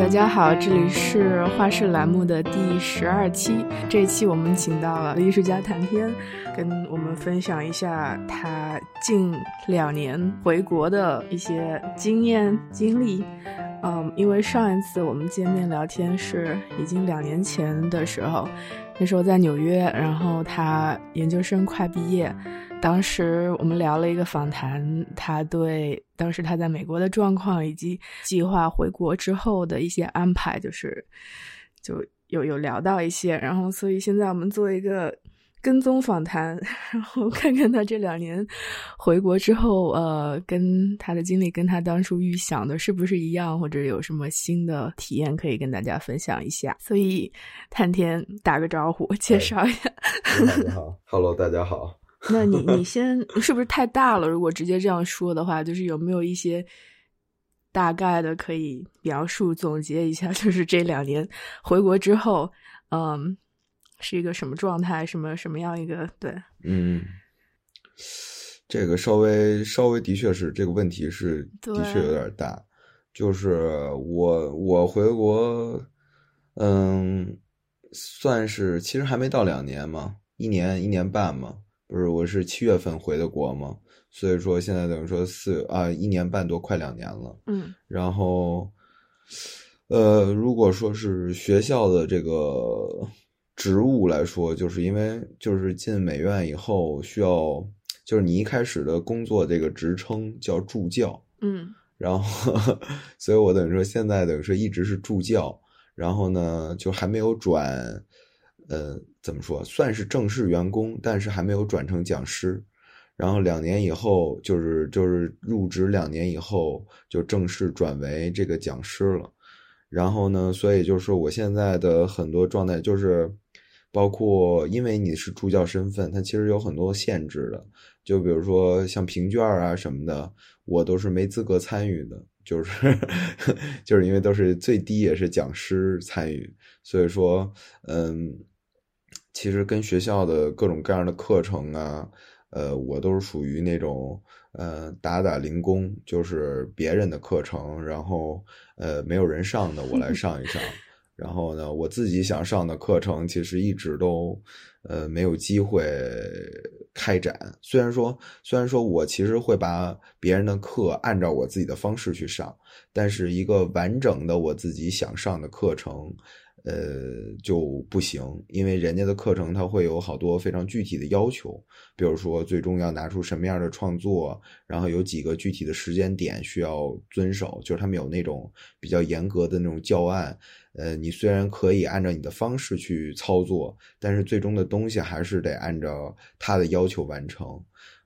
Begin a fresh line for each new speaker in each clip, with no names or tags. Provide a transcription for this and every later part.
大家好，这里是画室栏目的第十二期。这一期我们请到了艺术家谭天，跟我们分享一下他近两年回国的一些经验经历。嗯，因为上一次我们见面聊天是已经两年前的时候，那时候在纽约，然后他研究生快毕业。当时我们聊了一个访谈，他对当时他在美国的状况以及计划回国之后的一些安排，就是就有有聊到一些，然后所以现在我们做一个跟踪访谈，然后看看他这两年回国之后，呃，跟他的经历跟他当初预想的是不是一样，或者有什么新的体验可以跟大家分享一下。所以探天打个招呼，介绍一下。
你好，，Hello，大家好。
那你你 先是不是太大了？如果直接这样说的话，就是有没有一些大概的可以描述总结一下？就是这两年回国之后，嗯，是一个什么状态？什么什么样一个？对，
嗯，这个稍微稍微的确是这个问题是的确有点大。就是我我回国，嗯，算是其实还没到两年嘛，一年一年半嘛。不是，我是七月份回的国嘛，所以说现在等于说四啊一年半多，快两年了。
嗯，
然后，呃，如果说是学校的这个职务来说，就是因为就是进美院以后需要，就是你一开始的工作这个职称叫助教。
嗯，
然后，所以我等于说现在等于说一直是助教，然后呢就还没有转，呃。怎么说？算是正式员工，但是还没有转成讲师。然后两年以后，就是就是入职两年以后，就正式转为这个讲师了。然后呢，所以就是说，我现在的很多状态就是，包括因为你是助教身份，它其实有很多限制的。就比如说像评卷啊什么的，我都是没资格参与的。就是 就是因为都是最低也是讲师参与，所以说，嗯。其实跟学校的各种各样的课程啊，呃，我都是属于那种呃打打零工，就是别人的课程，然后呃没有人上的我来上一上，然后呢，我自己想上的课程其实一直都呃没有机会开展。虽然说虽然说我其实会把别人的课按照我自己的方式去上，但是一个完整的我自己想上的课程。呃，就不行，因为人家的课程它会有好多非常具体的要求，比如说最终要拿出什么样的创作，然后有几个具体的时间点需要遵守，就是他们有那种比较严格的那种教案。呃，你虽然可以按照你的方式去操作，但是最终的东西还是得按照他的要求完成。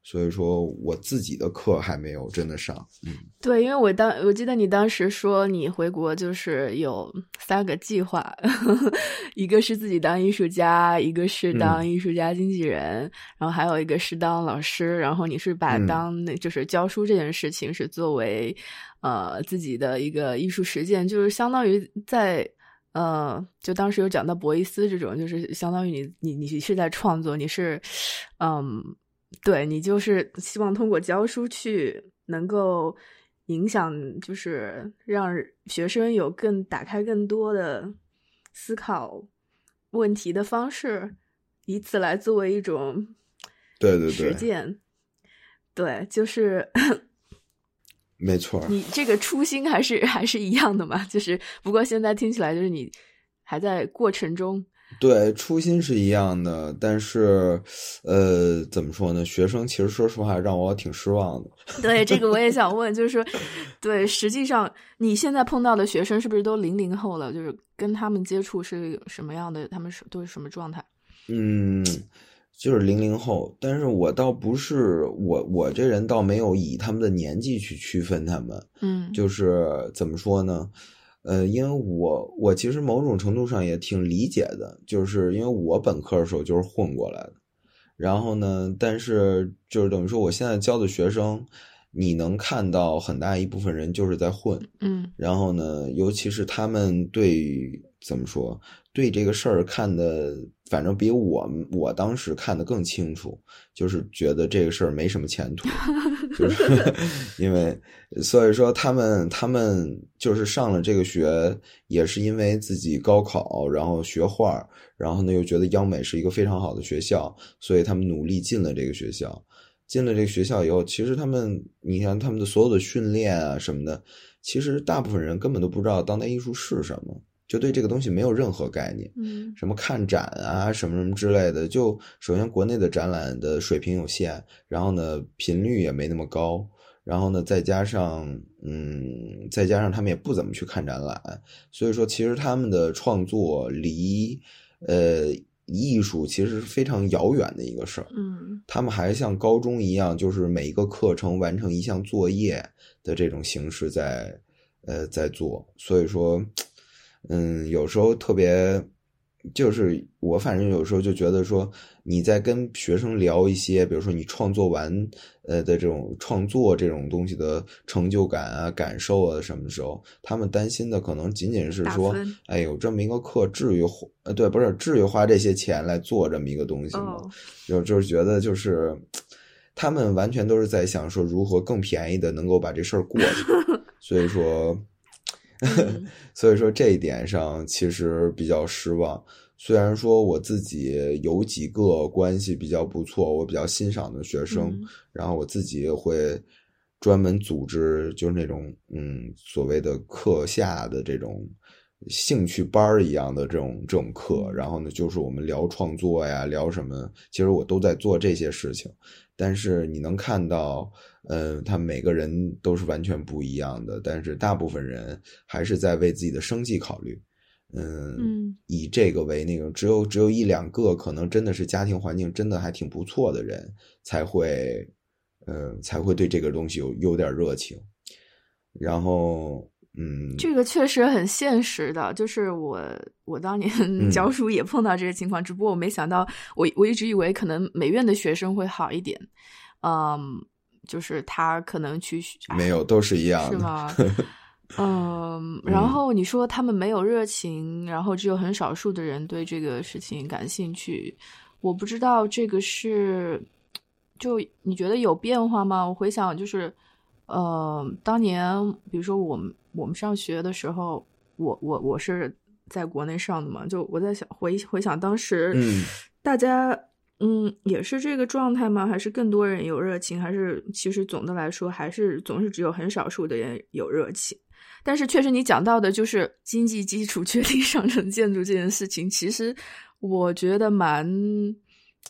所以说，我自己的课还没有真的上。嗯，
对，因为我当我记得你当时说你回国就是有三个计划，一个是自己当艺术家，一个是当艺术家经纪人，然后还有一个是当老师。然后你是把当那就是教书这件事情是作为呃自己的一个艺术实践，就是相当于在呃，就当时有讲到博伊斯这种，就是相当于你你你是在创作，你是嗯。对你就是希望通过教书去能够影响，就是让学生有更打开更多的思考问题的方式，以此来作为一种
对对对
实践。对，就是
没错。
你这个初心还是还是一样的嘛？就是不过现在听起来就是你还在过程中。
对，初心是一样的，但是，呃，怎么说呢？学生其实说实话让我挺失望的。
对，这个我也想问，就是说，对，实际上你现在碰到的学生是不是都零零后了？就是跟他们接触是什么样的？他们是都是什么状态？
嗯，就是零零后，但是我倒不是我，我这人倒没有以他们的年纪去区分他们。
嗯，
就是怎么说呢？呃，因为我我其实某种程度上也挺理解的，就是因为我本科的时候就是混过来的，然后呢，但是就是等于说我现在教的学生，你能看到很大一部分人就是在混，
嗯，
然后呢，尤其是他们对怎么说，对这个事儿看的，反正比我我当时看的更清楚，就是觉得这个事儿没什么前途，就 是因为所以说他们他们就是上了这个学，也是因为自己高考，然后学画，然后呢又觉得央美是一个非常好的学校，所以他们努力进了这个学校。进了这个学校以后，其实他们，你看他们的所有的训练啊什么的，其实大部分人根本都不知道当代艺术是什么，就对这个东西没有任何概念。
嗯，
什么看展啊，什么什么之类的，就首先国内的展览的水平有限，然后呢频率也没那么高，然后呢再加上，嗯，再加上他们也不怎么去看展览，所以说其实他们的创作离，呃。艺术其实是非常遥远的一个事儿，
嗯，
他们还像高中一样，就是每一个课程完成一项作业的这种形式在，呃，在做，所以说，嗯，有时候特别。就是我反正有时候就觉得说，你在跟学生聊一些，比如说你创作完呃的这种创作这种东西的成就感啊、感受啊什么时候，他们担心的可能仅仅是说，哎有这么一个课，至于花呃对，不是至于花这些钱来做这么一个东西吗？就就是觉得就是，他们完全都是在想说如何更便宜的能够把这事儿过去，所以说。所以说这一点上其实比较失望。虽然说我自己有几个关系比较不错，我比较欣赏的学生，然后我自己会专门组织，就是那种嗯所谓的课下的这种兴趣班一样的这种这种课。然后呢，就是我们聊创作呀，聊什么，其实我都在做这些事情。但是你能看到。嗯，他每个人都是完全不一样的，但是大部分人还是在为自己的生计考虑。嗯，以这个为那个，只有只有一两个可能真的是家庭环境真的还挺不错的人，才会，呃，才会对这个东西有有点热情。然后，嗯，
这个确实很现实的，就是我我当年 教书也碰到这个情况，只不过我没想到，我我一直以为可能美院的学生会好一点，嗯。就是他可能去
没有都是一样
的，是吗？嗯，然后你说他们没有热情，然后只有很少数的人对这个事情感兴趣。我不知道这个是，就你觉得有变化吗？我回想就是，呃，当年比如说我们我们上学的时候，我我我是在国内上的嘛，就我在想回回想当时，
嗯，
大家。嗯，也是这个状态吗？还是更多人有热情？还是其实总的来说，还是总是只有很少数的人有热情？但是确实，你讲到的就是经济基础确定上层建筑这件事情，其实我觉得蛮，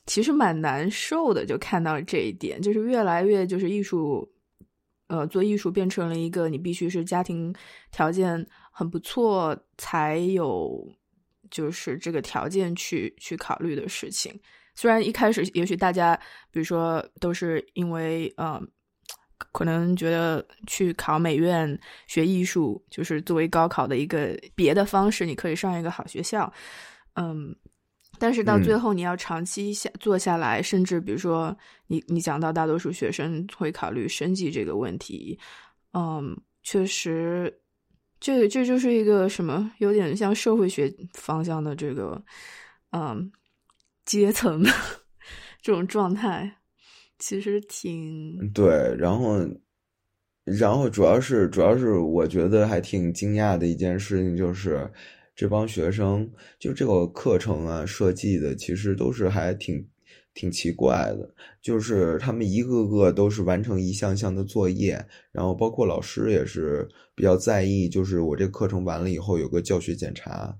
其实蛮难受的。就看到这一点，就是越来越就是艺术，呃，做艺术变成了一个你必须是家庭条件很不错才有，就是这个条件去去考虑的事情。虽然一开始也许大家，比如说都是因为，嗯，可能觉得去考美院学艺术就是作为高考的一个别的方式，你可以上一个好学校，嗯，但是到最后你要长期下做下来，甚至比如说你你讲到大多数学生会考虑生计这个问题，嗯，确实，这这就是一个什么有点像社会学方向的这个，嗯。阶层的 这种状态，其实挺
对。然后，然后主要是主要是我觉得还挺惊讶的一件事情，就是这帮学生就这个课程啊设计的，其实都是还挺挺奇怪的。就是他们一个个都是完成一项项的作业，然后包括老师也是比较在意，就是我这课程完了以后有个教学检查。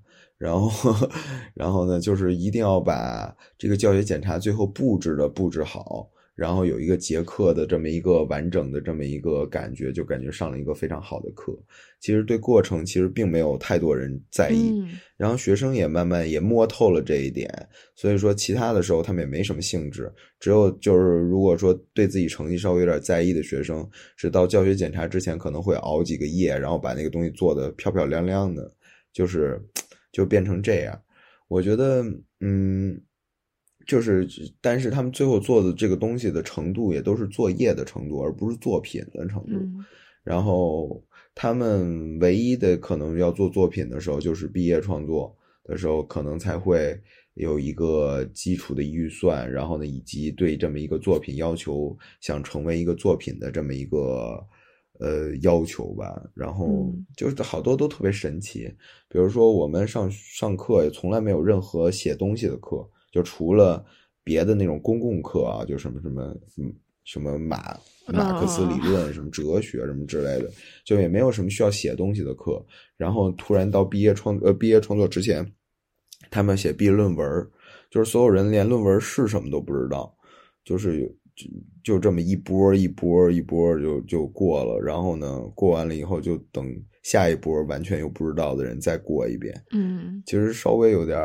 然后，然后呢，就是一定要把这个教学检查最后布置的布置好，然后有一个结课的这么一个完整的这么一个感觉，就感觉上了一个非常好的课。其实对过程其实并没有太多人在意，然后学生也慢慢也摸透了这一点，所以说其他的时候他们也没什么兴致。只有就是如果说对自己成绩稍微有点在意的学生，是到教学检查之前可能会熬几个夜，然后把那个东西做的漂漂亮亮的，就是。就变成这样，我觉得，嗯，就是，但是他们最后做的这个东西的程度，也都是作业的程度，而不是作品的程度。然后他们唯一的可能要做作品的时候，就是毕业创作的时候，可能才会有一个基础的预算，然后呢，以及对这么一个作品要求，想成为一个作品的这么一个呃要求吧。然后就是好多都特别神奇，比如说我们上上课也从来没有任何写东西的课，就除了别的那种公共课啊，就什么什么嗯什么马马克思理论、什么哲学什么之类的，就也没有什么需要写东西的课。然后突然到毕业创呃毕业创作之前。他们写毕业论文，就是所有人连论文是什么都不知道，就是就就这么一波一波一波就就过了，然后呢，过完了以后就等下一波完全又不知道的人再过一遍。
嗯，
其实稍微有点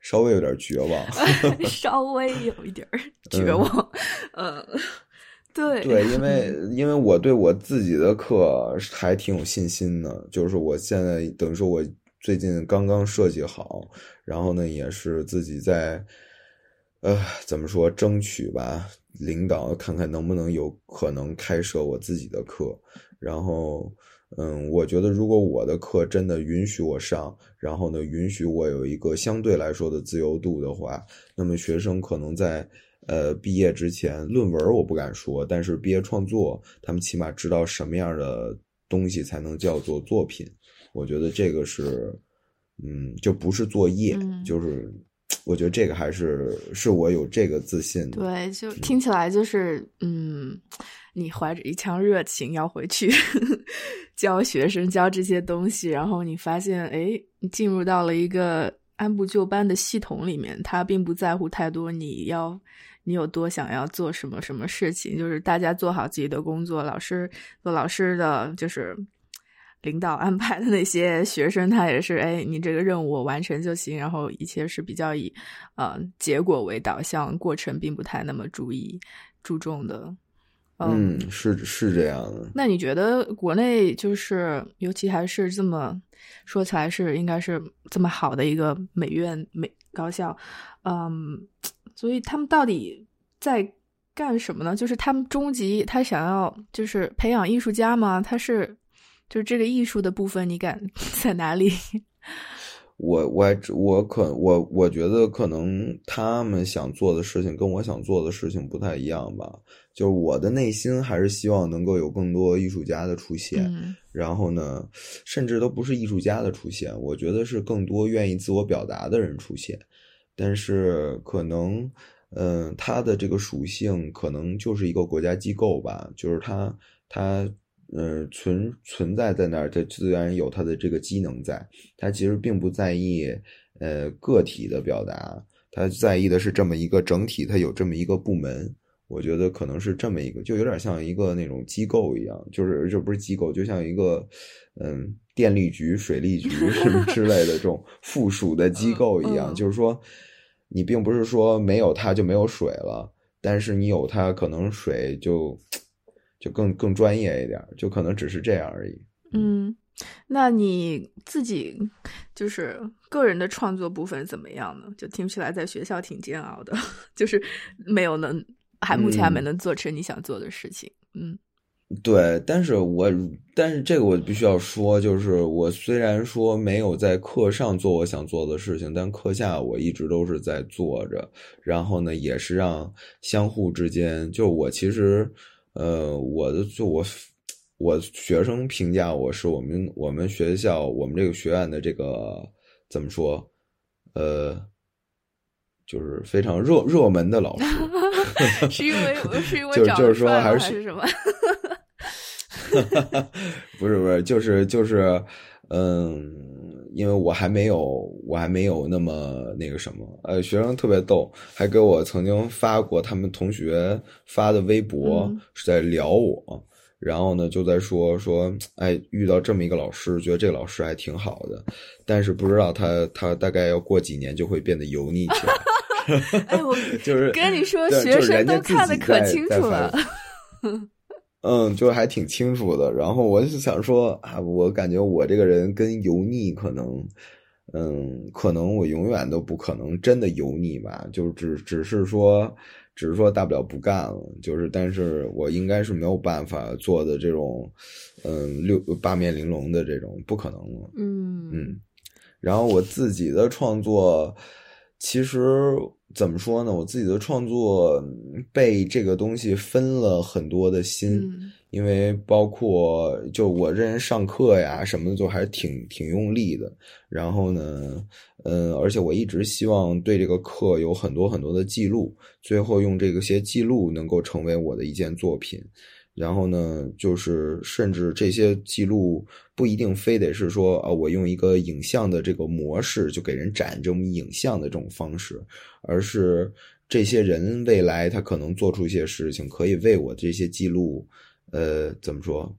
稍微有点绝望，
稍微有一点绝望。嗯，对
对，因为 因为我对我自己的课还挺有信心的，就是我现在等于说我。最近刚刚设计好，然后呢，也是自己在，呃，怎么说，争取吧，领导看看能不能有可能开设我自己的课。然后，嗯，我觉得如果我的课真的允许我上，然后呢，允许我有一个相对来说的自由度的话，那么学生可能在呃毕业之前，论文我不敢说，但是毕业创作，他们起码知道什么样的东西才能叫做作品。我觉得这个是，嗯，就不是作业，就是我觉得这个还是是我有这个自信的。
对，就听起来就是，嗯，你怀着一腔热情要回去 教学生教这些东西，然后你发现，哎，你进入到了一个按部就班的系统里面，他并不在乎太多你要你有多想要做什么什么事情，就是大家做好自己的工作，老师做老师的，就是。领导安排的那些学生，他也是，哎，你这个任务我完成就行，然后一切是比较以，呃，结果为导向，过程并不太那么注意注重的。
嗯，是是这样的。
那你觉得国内就是，尤其还是这么说起来是应该是这么好的一个美院美高校，嗯，所以他们到底在干什么呢？就是他们终极他想要就是培养艺术家吗？他是？就是这个艺术的部分，你 敢在哪里？
我我我可我我觉得可能他们想做的事情跟我想做的事情不太一样吧。就是我的内心还是希望能够有更多艺术家的出现，然后呢，甚至都不是艺术家的出现，我觉得是更多愿意自我表达的人出现。但是可能，嗯，他的这个属性可能就是一个国家机构吧，就是它它。嗯，存存在在那儿，它自然有它的这个机能在。它其实并不在意，呃，个体的表达，它在意的是这么一个整体，它有这么一个部门。我觉得可能是这么一个，就有点像一个那种机构一样，就是这不是机构，就像一个嗯，电力局、水利局 什么之类的这种附属的机构一样。就是说，你并不是说没有它就没有水了，但是你有它，可能水就。就更更专业一点，就可能只是这样而已。
嗯，那你自己就是个人的创作部分怎么样呢？就听起来在学校挺煎熬的，就是没有能还目前还没能做成你想做的事情。嗯，
对，但是我但是这个我必须要说，就是我虽然说没有在课上做我想做的事情，但课下我一直都是在做着。然后呢，也是让相互之间，就我其实。呃，我的就我，我学生评价我是我们我们学校我们这个学院的这个怎么说？呃，就是非常热热门的老师，
是因为是因为
就就是说
还
是
什么？
不是不是，就是就是嗯。因为我还没有，我还没有那么那个什么，呃，学生特别逗，还给我曾经发过他们同学发的微博，是在聊我，然后呢就在说说，哎，遇到这么一个老师，觉得这个老师还挺好的，但是不知道他他大概要过几年就会变得油腻起来。
哎，我
就是
跟你说，学生都看得可清楚了。
嗯，就还挺清楚的。然后我就想说啊，我感觉我这个人跟油腻可能，嗯，可能我永远都不可能真的油腻吧。就只只是说，只是说大不了不干了。就是，但是我应该是没有办法做的这种，嗯，六八面玲珑的这种，不可能了。
嗯
嗯。然后我自己的创作，其实怎么说呢？我自己的创作被这个东西分了很多的心，
嗯
因为包括就我这人上课呀什么的，就还是挺挺用力的。然后呢，嗯，而且我一直希望对这个课有很多很多的记录，最后用这个些记录能够成为我的一件作品。然后呢，就是甚至这些记录不一定非得是说啊，我用一个影像的这个模式就给人展这种影像的这种方式，而是这些人未来他可能做出一些事情，可以为我这些记录，呃，怎么说，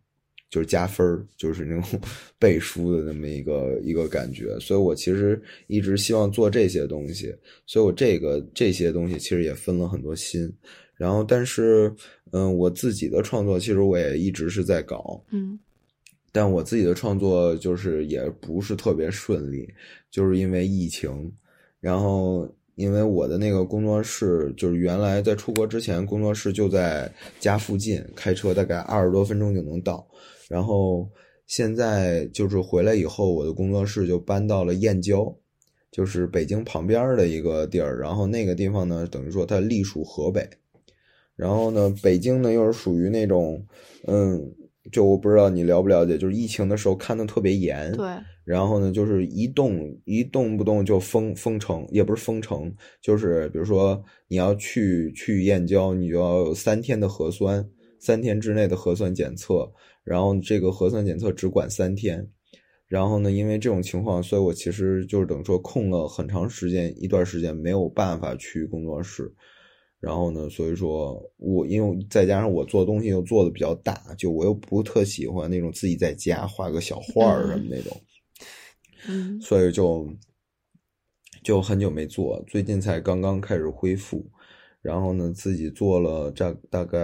就是加分儿，就是那种 背书的那么一个一个感觉。所以我其实一直希望做这些东西，所以我这个这些东西其实也分了很多心。然后，但是，嗯，我自己的创作其实我也一直是在搞，
嗯。
但我自己的创作就是也不是特别顺利，就是因为疫情，然后因为我的那个工作室就是原来在出国之前，工作室就在家附近，开车大概二十多分钟就能到，然后现在就是回来以后，我的工作室就搬到了燕郊。就是北京旁边的一个地儿，然后那个地方呢，等于说它隶属河北，然后呢，北京呢又是属于那种，嗯，就我不知道你了不了解，就是疫情的时候看的特别严，
对，
然后呢，就是一动一动不动就封封城，也不是封城，就是比如说你要去去燕郊，你就要有三天的核酸，三天之内的核酸检测，然后这个核酸检测只管三天。然后呢，因为这种情况，所以我其实就是等于说空了很长时间一段时间没有办法去工作室。然后呢，所以说我因为再加上我做东西又做的比较大，就我又不特喜欢那种自己在家画个小画儿什么那种，
嗯
所以就就很久没做，最近才刚刚开始恢复。然后呢，自己做了这大概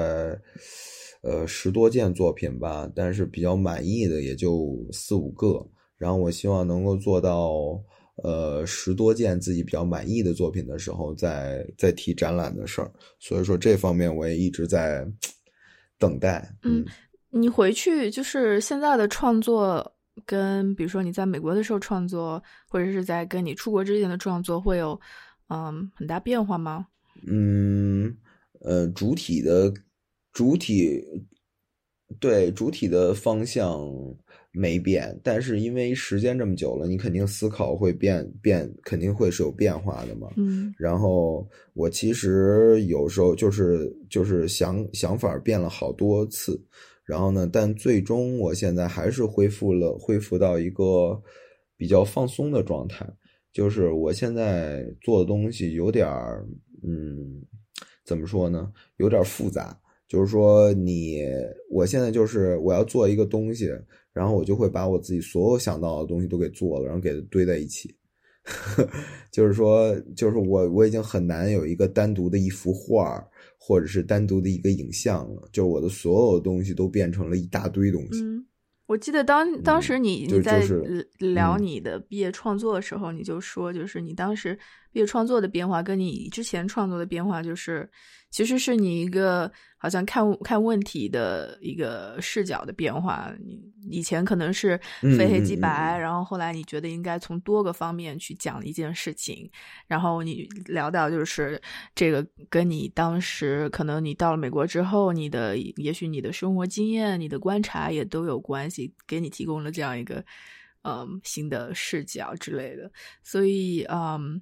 呃十多件作品吧，但是比较满意的也就四五个。然后我希望能够做到呃十多件自己比较满意的作品的时候，再再提展览的事儿。所以说这方面我也一直在等待。
嗯，你回去就是现在的创作，跟比如说你在美国的时候创作，或者是在跟你出国之前的创作，会有嗯很大变化吗？
嗯，呃，主体的主体对主体的方向没变，但是因为时间这么久了，你肯定思考会变变，肯定会是有变化的嘛。
嗯
然后我其实有时候就是就是想想法变了好多次，然后呢，但最终我现在还是恢复了恢复到一个比较放松的状态，就是我现在做的东西有点儿嗯，怎么说呢，有点复杂。就是说你，我现在就是我要做一个东西，然后我就会把我自己所有想到的东西都给做了，然后给它堆在一起。就是说，就是我我已经很难有一个单独的一幅画，或者是单独的一个影像了。就是我的所有东西都变成了一大堆东西。
嗯，我记得当当时你、
就
你在聊你的毕业创作的时候，你就说，就是你当时毕业创作的变化，跟你之前创作的变化，就是其实是你一个好像看看问题的一个视角的变化。你以前可能是非黑即白，然后后来你觉得应该从多个方面去讲一件事情，然后你聊到就是这个跟你当时可能你到了美国之后，你的也许你的生活经验、你的观察也都有关系，给你提供了这样一个嗯新的视角之类的。所以嗯，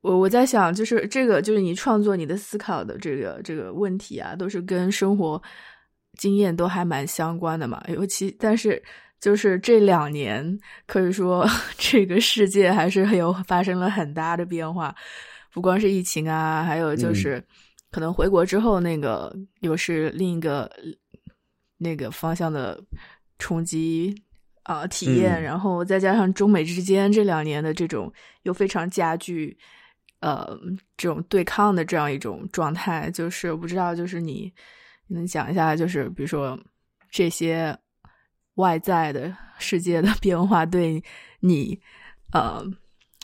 我我在想，就是这个就是你创作、你的思考的这个这个问题啊，都是跟生活经验都还蛮相关的嘛。尤其但是就是这两年，可以说 这个世界还是有发生了很大的变化，不光是疫情啊，还有就是可能回国之后那个又是另一个那个方向的冲击啊、体验，
嗯
然后再加上中美之间这两年的这种又非常加剧。呃，这种对抗的这样一种状态，就是我不知道，就是你你能讲一下，就是比如说这些外在的世界的 变化对你，呃，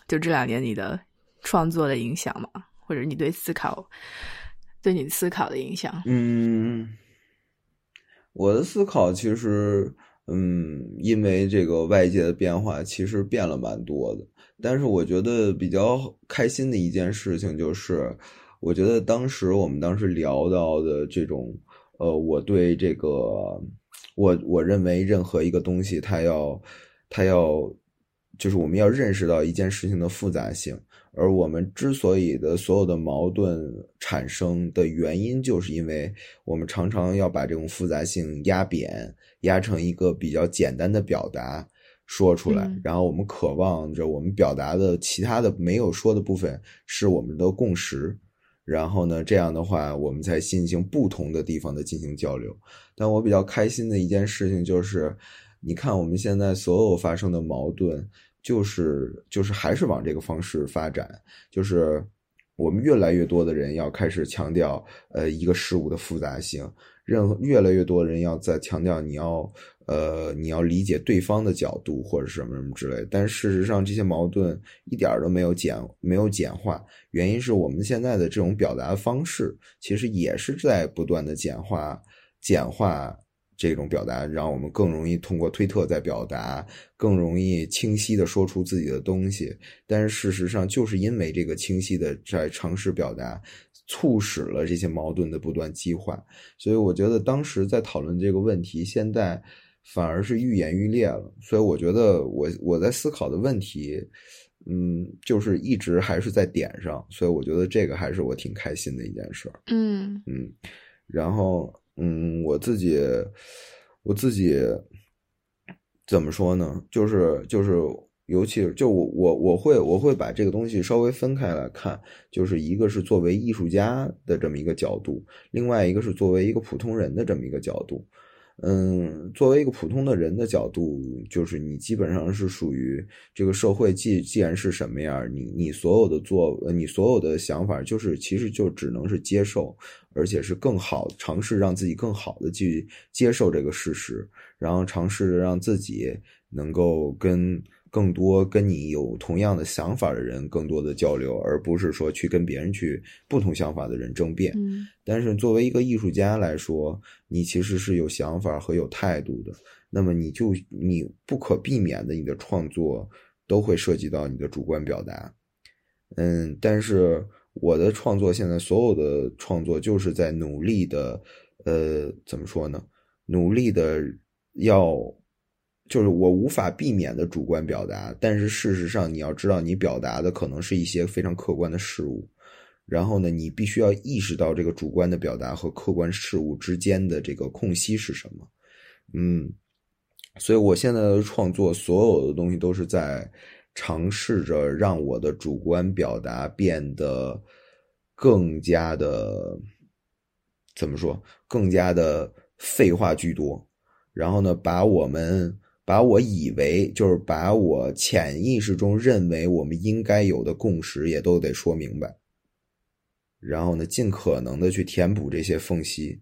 就这两年你的创作的影响吗？或者你对思考对你思考的影响？
嗯，我的思考其实，嗯，因为这个外界的变化，其实变了蛮多的。但是我觉得比较开心的一件事情就是，我觉得当时我们当时聊到的这种，呃，我对这个，我我认为任何一个东西，它要，它要，就是我们要认识到一件事情的复杂性。而我们之所以的所有的矛盾产生的原因，就是因为我们常常要把这种复杂性压扁，压成一个比较简单的表达说出来，然后我们渴望着我们表达的其他的没有说的部分是我们的共识，然后呢，这样的话我们才进行不同的地方的进行交流。但我比较开心的一件事情就是，你看我们现在所有发生的矛盾。就是就是还是往这个方式发展，就是我们越来越多的人要开始强调，呃，一个事物的复杂性，任何越来越多的人要在强调你要，呃，你要理解对方的角度或者什么什么之类。但事实上，这些矛盾一点都没有简没有简化，原因是我们现在的这种表达方式，其实也是在不断的简化简化。这种表达让我们更容易通过推特在表达，更容易清晰的说出自己的东西。但是事实上，就是因为这个清晰的在尝试表达，促使了这些矛盾的不断激化。所以我觉得当时在讨论这个问题，现在反而是愈演愈烈了。所以我觉得我我在思考的问题，嗯，就是一直还是在点上。所以我觉得这个还是我挺开心的一件事。
嗯
嗯，然后。嗯，我自己，我自己怎么说呢？就是就是，尤其就我我我会我会把这个东西稍微分开来看，就是一个是作为艺术家的这么一个角度，另外一个是作为一个普通人的这么一个角度。嗯，作为一个普通的人的角度，就是你基本上是属于这个社会，既既然是什么样，你你所有的做，你所有的想法，就是其实就只能是接受，而且是更好尝试让自己更好的去接受这个事实，然后尝试着让自己能够跟。更多跟你有同样的想法的人，更多的交流，而不是说去跟别人去不同想法的人争辩。
嗯，
但是作为一个艺术家来说，你其实是有想法和有态度的。那么你就你不可避免的，你的创作都会涉及到你的主观表达。嗯，但是我的创作现在所有的创作就是在努力的，呃，怎么说呢？努力的要。就是我无法避免的主观表达，但是事实上，你要知道，你表达的可能是一些非常客观的事物，然后呢，你必须要意识到这个主观的表达和客观事物之间的这个空隙是什么。嗯，所以我现在的创作，所有的东西都是在尝试着让我的主观表达变得更加的怎么说，更加的废话居多，然后呢，把我们。把我以为就是把我潜意识中认为我们应该有的共识也都得说明白，然后呢，尽可能的去填补这些缝隙，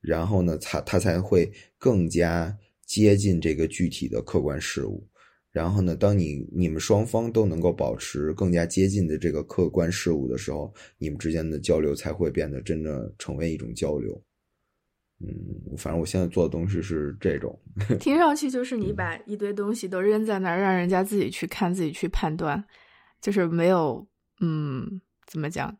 然后呢，他他才会更加接近这个具体的客观事物。然后呢，当你你们双方都能够保持更加接近的这个客观事物的时候，你们之间的交流才会变得真正成为一种交流。嗯，反正我现在做的东西是这种，
听上去就是你把一堆东西都扔在那儿，让人家自己去看，自己去判断，就是没有，嗯，怎么讲？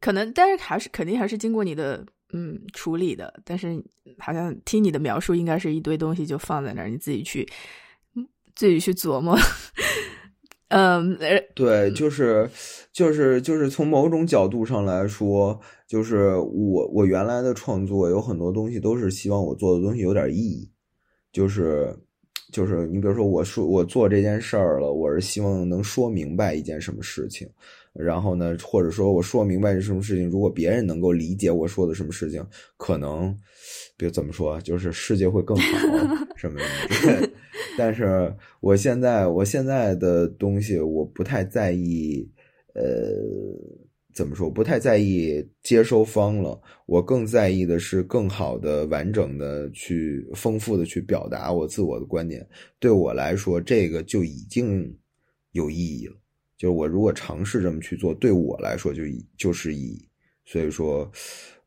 可能，但是还是肯定还是经过你的嗯处理的，但是好像听你的描述，应该是一堆东西就放在那儿，你自己去，自己去琢磨。嗯，
对，就是就是就是从某种角度上来说。就是我，我原来的创作有很多东西都是希望我做的东西有点意义，就是，就是你比如说我说我做这件事儿了，我是希望能说明白一件什么事情，然后呢，或者说我说明白是什么事情，如果别人能够理解我说的什么事情，可能，比如怎么说，就是世界会更好 什么的。但是我现在我现在的东西我不太在意，呃。怎么说？不太在意接收方了，我更在意的是更好的、完整的去丰富的去表达我自我的观点。对我来说，这个就已经有意义了。就是我如果尝试这么去做，对我来说就就是意义。所以说，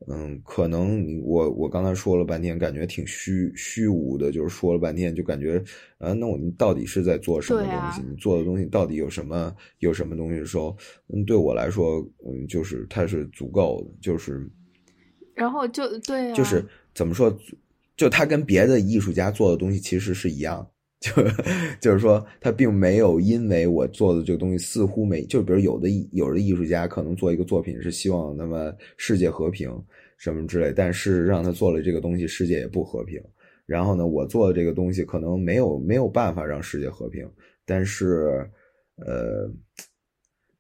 嗯，可能我我刚才说了半天，感觉挺虚虚无的，就是说了半天，就感觉啊，那我们到底是在做什么东西？你做的东西到底有什么有什么东西？的时候，嗯，对我来说，嗯，就是它是足够的，就是，
然后就对，
就是怎么说，就他跟别的艺术家做的东西其实是一样。就就是说，他并没有因为我做的这个东西似乎没，就比如有的有的艺术家可能做一个作品是希望那么世界和平什么之类，但是让他做了这个东西，世界也不和平。然后呢，我做的这个东西可能没有没有办法让世界和平，但是呃，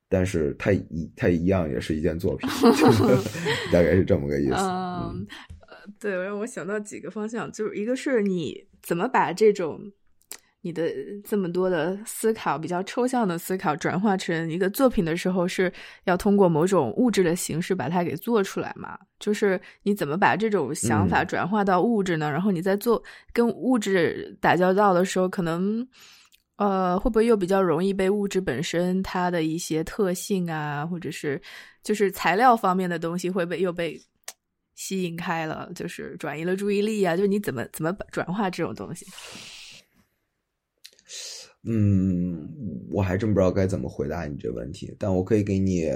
但是他一他一样也是一件作品，大概是这么个意思。
嗯，呃，对，让我想到几个方向，就是一个是你怎么把这种。你的这么多的思考，比较抽象的思考，转化成一个作品的时候，是要通过某种物质的形式把它给做出来嘛？就是你怎么把这种想法转化到物质呢？然后你在做跟物质打交道的时候，可能呃，会不会又比较容易被物质本身它的一些特性啊，或者是就是材料方面的东西会被又被吸引开了，就是转移了注意力啊？就是你怎么怎么转化这种东西？
嗯，我还真不知道该怎么回答你这问题，但我可以给你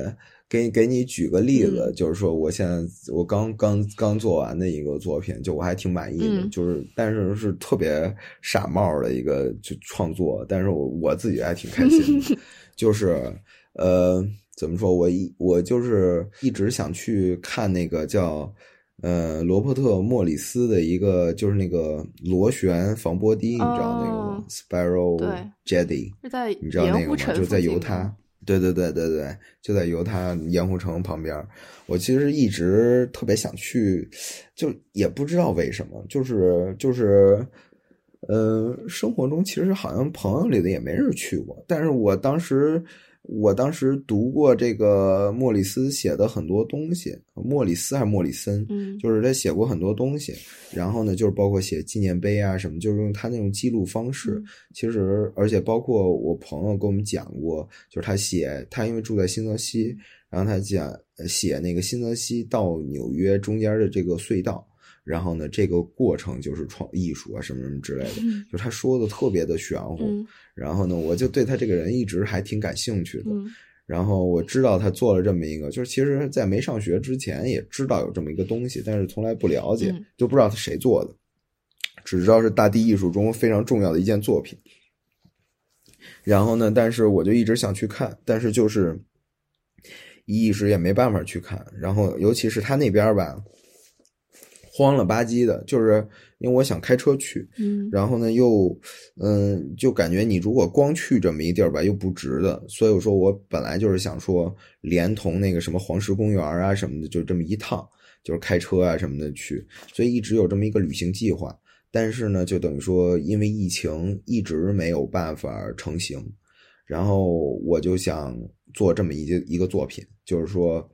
给给你举个例子，就是说我现在我刚刚刚做完的一个作品，就我还挺满意的，就是但是是特别傻帽的一个就创作，但是我我自己还挺开心的，就是呃怎么说，我一我就是一直想去看那个叫。呃，罗伯特·莫里斯的一个就是那个螺旋防波堤，你知道那个吗？Spiral Jetty，你知道那个吗？就在犹他。对对对对对，就在犹他盐湖城旁边。我其实一直特别想去，就也不知道为什么，就是就是，呃，生活中其实好像朋友里的也没人去过，但是我当时。我当时读过这个莫里斯写的很多东西，莫里斯还是莫里森，
嗯，
就是他写过很多东西。然后呢，就是包括写纪念碑啊什么，就是用他那种记录方式。其实，而且包括我朋友跟我们讲过，就是他写他因为住在新泽西，然后他讲写那个新泽西到纽约中间的这个隧道。然后呢，这个过程就是创艺术啊，什么什么之类的，就他说的特别的玄乎。然后呢，我就对他这个人一直还挺感兴趣的。然后我知道他做了这么一个，就是其实在没上学之前也知道有这么一个东西，但是从来不了解，就不知道他谁做的，只知道是大地艺术中非常重要的一件作品。然后呢，但是我就一直想去看，但是就是一时也没办法去看。然后尤其是他那边吧。慌了吧唧的，就是因为我想开车去，
嗯，
然后呢又，嗯，就感觉你如果光去这么一地儿吧，又不值得，所以我说我本来就是想说，连同那个什么黄石公园啊什么的，就这么一趟，就是开车啊什么的去，所以一直有这么一个旅行计划，但是呢，就等于说因为疫情一直没有办法成型，然后我就想做这么一一个作品，就是说。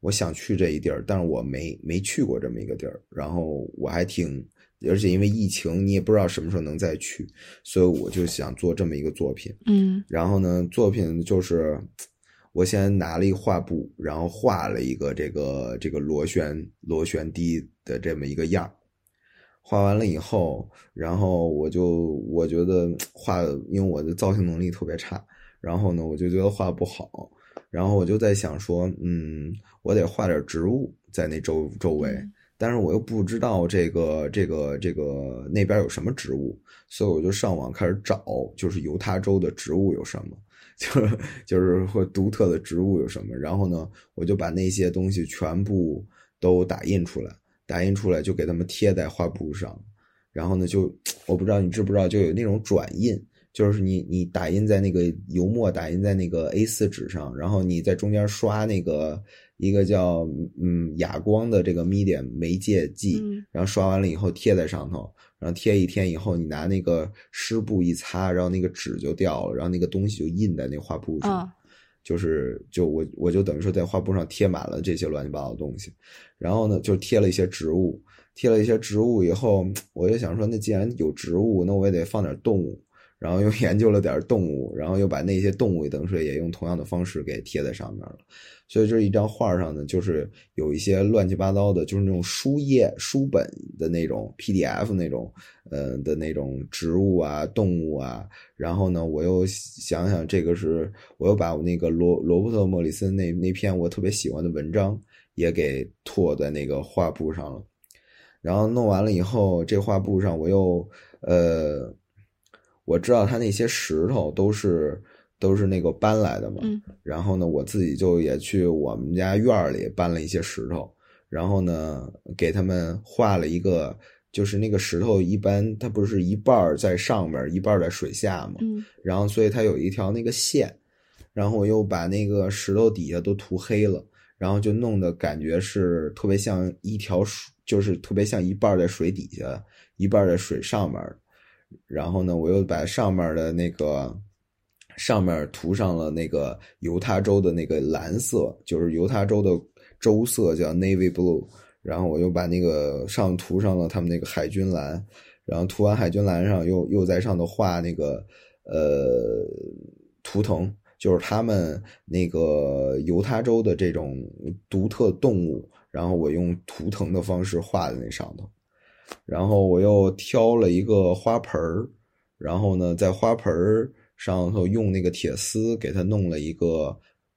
我想去这一地儿，但是我没没去过这么一个地儿。然后我还挺，而且因为疫情，你也不知道什么时候能再去，所以我就想做这么一个作品。
嗯，
然后呢，作品就是我先拿了一画布，然后画了一个这个这个螺旋螺旋滴的这么一个样画完了以后，然后我就我觉得画，因为我的造型能力特别差，然后呢，我就觉得画不好。然后我就在想说，嗯，我得画点植物在那周周围，但是我又不知道这个这个这个那边有什么植物，所以我就上网开始找，就是犹他州的植物有什么，就是就是或独特的植物有什么。然后呢，我就把那些东西全部都打印出来，打印出来就给他们贴在画布上。然后呢，就 我不知道你知不知道，就有那种转印。就是你，你打印在那个油墨，打印在那个 A 四纸上，然后你在中间刷那个一个叫嗯哑光的这个 medium 媒介剂，然后刷完了以后贴在上头，然后贴一天以后，你拿那个湿布一擦，然后那个纸就掉了，然后那个东西就印在那画布上，就是就我我就等于说在画布上贴满了这些乱七八糟的东西，然后呢就贴了一些植物，贴了一些植物以后，我就想说，那既然有植物，那我也得放点动物。然后又 研究了点动物，然后又把那些动物等水也用同样的方式给贴在上面了。所以这一张画上呢，就是有一些乱七八糟的，就是那种书页、书本的那种 PDF 那种，呃的那种植物啊、动物啊。然后呢，我又想想，这个是我又把我那个罗罗伯特·莫里森那那篇我特别喜欢的文章也给拓在那个画布上了。然后弄完了以后，这画布上我又呃，我知道他那些石头都是。都是那个搬来的嘛，然后呢，我自己就也去我们家院里搬了一些石头，然后呢，给他们画了一个，就是那个石头一般它不是一半在上面，一半在水下嘛，然后所以它有一条那个线，然后我又把那个石头底下都涂黑了，然后就弄得感觉是特别像一条水，就是特别像一半在水底下，一半在水上面，然后呢，我又把上面的那个。上面涂上了那个犹他州的那个蓝色，就是犹他州的州色叫 navy blue。然后我又把那个上涂上了他们那个海军蓝，然后涂完海军蓝上，又又在上头画那个呃图腾，就是他们那个犹他州的这种独特动物，然后我用图腾的方式画在那上头。然后我又挑了一个花盆儿，然后呢，在花盆儿。上头用那个铁丝给它弄了一个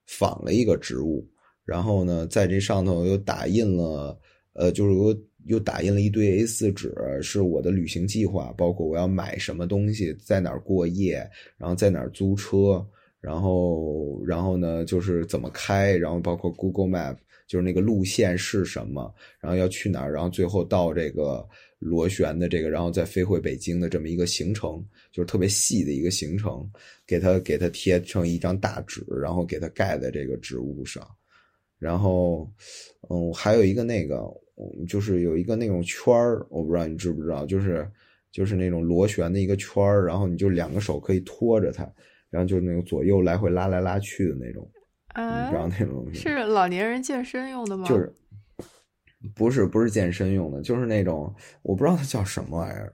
仿了一个植物，然后呢，在这上头又打印了，呃，就是又又打印了一堆 A4 纸，是我的旅行计划，包括我要买什么东西，在哪儿过夜，然后在哪儿租车，然后然后呢，就是怎么开，然后包括 Google Map，就是那个路线是什么，然后要去哪儿，然后最后到这个。螺旋的这个，然后再飞回北京的这么一个行程，就是特别细的一个行程，给它给它贴成一张大纸，然后给它盖在这个植物上，然后，嗯，还有一个那个，就是有一个那种圈儿，我不知道你知不知道，就是就是那种螺旋的一个圈儿，然后你就两个手可以托着它，然后就是那种左右来回拉来拉去的那种，你知道那种东西
是老年人健身用的吗？
就是。不是不是健身用的，就是那种我不知道它叫什么玩意儿，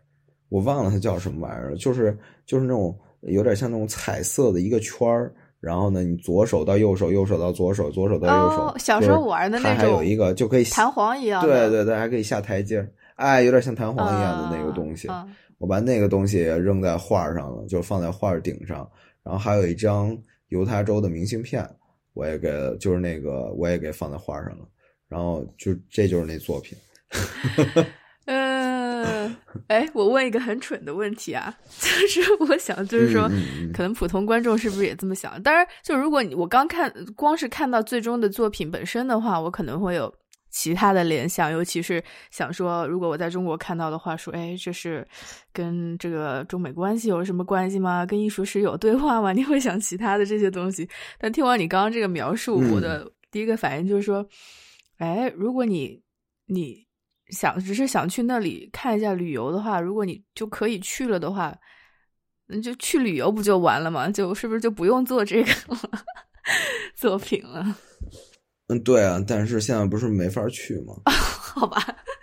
我忘了它叫什么玩意儿。就是就是那种有点像那种彩色的一个圈儿，然后呢，你左手到右手，右手到左手，左手到右手。
小时候玩的那种。
它还有一个就可以
弹簧一样。
对对对，还可以下台阶哎，有点像弹簧一样的那个东西。我把那个东西扔在画上了，就放在画顶上。然后还有一张犹他州的明信片，我也给，就是那个我也给放在画上了。然后就这就是那作品，
嗯，哎，我问一个很蠢的问题啊，就是我想，就是说，可能普通观众是不是也这么想？当然，就如果你我刚看，光是看到最终的作品本身的话，我可能会有其他的联想，尤其是想说，如果我在中国看到的话，说，哎，这是跟这个中美关系有什么关系吗？跟艺术史有对话吗？你会想其他的这些东西。但听完你刚刚这个描述，我的第一个反应就是说。哎，如果你你想只是想去那里看一下旅游的话，如果你就可以去了的话，那就去旅游不就完了吗？就是不是就不用做这个 作品了？
嗯，对啊，但是现在不是没法去吗？
好吧，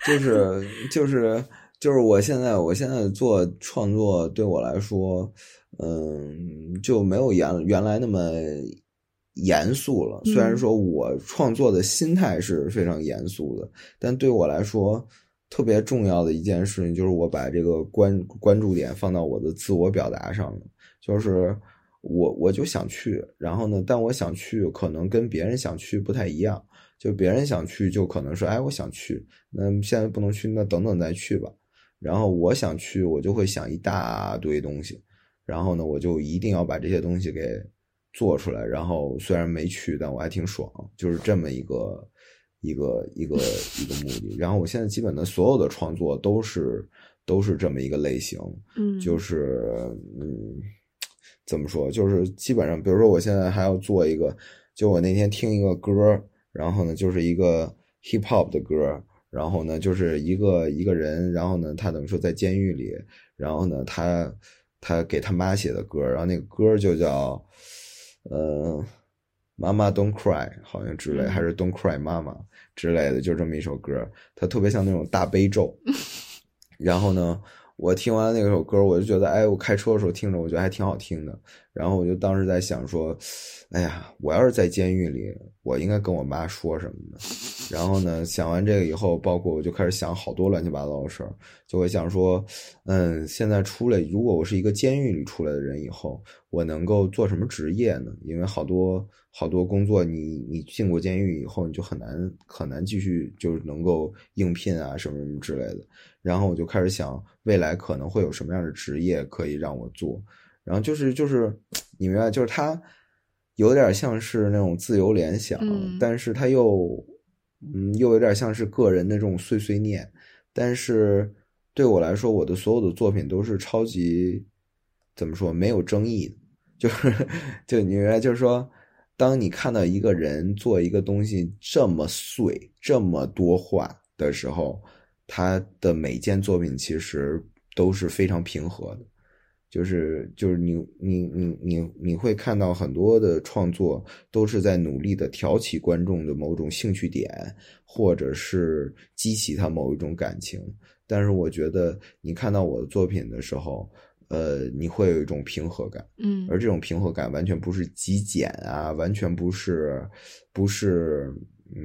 就是就是就是我现在我现在做创作对我来说，嗯，就没有原原来那么。严肃了，虽然说我创作的心态是非常严肃的，但对我来说特别重要的一件事情就是我把这个关关注点放到我的自我表达上了。就是我我就想去，然后呢，但我想去可能跟别人想去不太一样。就别人想去，就可能说，哎，我想去，那现在不能去，那等等再去吧。然后我想去，我就会想一大堆东西，然后呢，我就一定要把这些东西给。做出来，然后虽然没去，但我还挺爽，就是这么一个一个一个一个目的。然后我现在基本的所有的创作都是都是这么一个类型，
嗯，
就是嗯，怎么说？就是基本上，比如说我现在还要做一个，就我那天听一个歌，然后呢，就是一个 hip hop 的歌，然后呢，就是一个一个人，然后呢，他等于说在监狱里，然后呢，他他给他妈写的歌，然后那个歌就叫。呃，妈妈 Don't Cry 好像之类，还是 Don't Cry 妈妈之类的，就这么一首歌，它特别像那种大悲咒。然后呢，我听完那首歌，我就觉得，哎，我开车的时候听着，我觉得还挺好听的。然后我就当时在想说，哎呀，我要是在监狱里，我应该跟我妈说什么呢？然后呢，想完这个以后，包括我就开始想好多乱七八糟的事儿，就会想说，嗯，现在出来，如果我是一个监狱里出来的人，以后我能够做什么职业呢？因为好多好多工作，你你进过监狱以后，你就很难很难继续就是能够应聘啊什么什么之类的。然后我就开始想，未来可能会有什么样的职业可以让我做。然后就是就是，你明白，就是他有点像是那种自由联想，但是他又嗯又有点像是个人的这种碎碎念。但是对我来说，我的所有的作品都是超级怎么说没有争议的，就是就你明白，就是说，当你看到一个人做一个东西这么碎、这么多话的时候，他的每件作品其实都是非常平和的。就是就是你你你你你会看到很多的创作都是在努力的挑起观众的某种兴趣点，或者是激起他某一种感情。但是我觉得你看到我的作品的时候，呃，你会有一种平和感，
嗯，
而这种平和感完全不是极简啊，完全不是不是，嗯，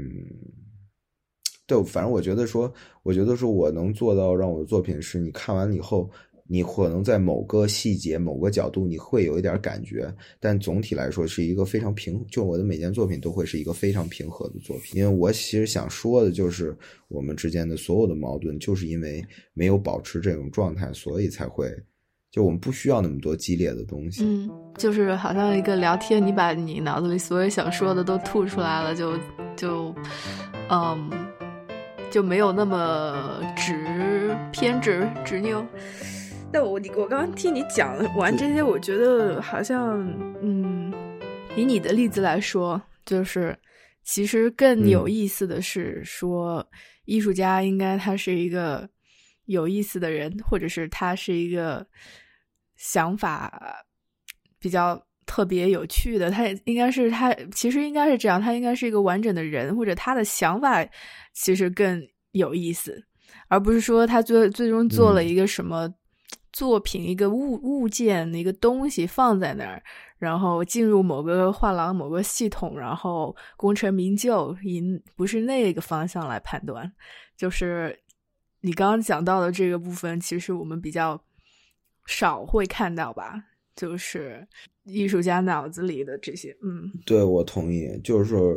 对，反正我觉得说，我觉得说我能做到让我的作品是你看完了以后。你可能在某个细节、某个角度，你会有一点感觉，但总体来说是一个非常平。就我的每件作品都会是一个非常平和的作品，因为我其实想说的就是，我们之间的所有的矛盾，就是因为没有保持这种状态，所以才会，就我们不需要那么多激烈的东西。
嗯，就是好像一个聊天，你把你脑子里所有想说的都吐出来了，就就，嗯，就没有那么执偏执执拗。但我你我刚刚听你讲完这些，我觉得好像，嗯，以你的例子来说，就是其实更有意思的是说，艺术家应该他是一个有意思的人，或者是他是一个想法比较特别有趣的，他也应该是他其实应该是这样，他应该是一个完整的人，或者他的想法其实更有意思，而不是说他最最终做了一个什么。作品一个物物件一个东西放在那儿，然后进入某个画廊某个系统，然后功成名就，以不是那个方向来判断。就是你刚刚讲到的这个部分，其实我们比较少会看到吧？就是艺术家脑子里的这些，嗯，
对我同意。就是说，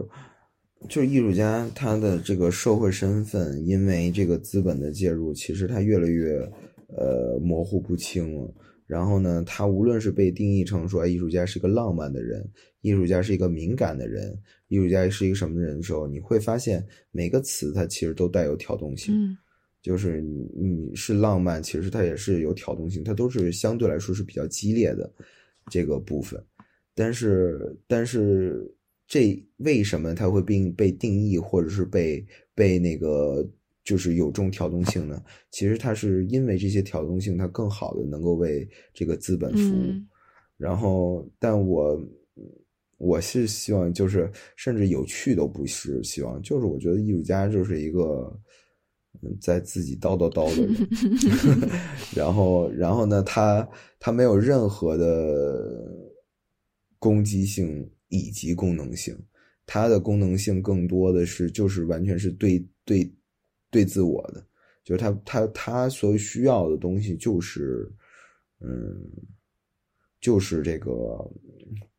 就是艺术家他的这个社会身份，因为这个资本的介入，其实他越来越。呃，模糊不清了。然后呢，他无论是被定义成说，艺术家是一个浪漫的人，艺术家是一个敏感的人，艺术家是一个什么人的时候，你会发现每个词它其实都带有挑动性。
嗯，
就是你你是浪漫，其实它也是有挑动性，它都是相对来说是比较激烈的这个部分。但是，但是这为什么它会并被定义，或者是被被那个？就是有这种挑动性呢，其实它是因为这些挑动性，它更好的能够为这个资本服务。然后，但我我是希望，就是甚至有趣都不是希望，就是我觉得艺术家就是一个在自己叨叨叨的人。然后，然后呢，他他没有任何的攻击性以及功能性，它的功能性更多的是就是完全是对对。对自我的，就是他他他所需要的东西就是，嗯，就是这个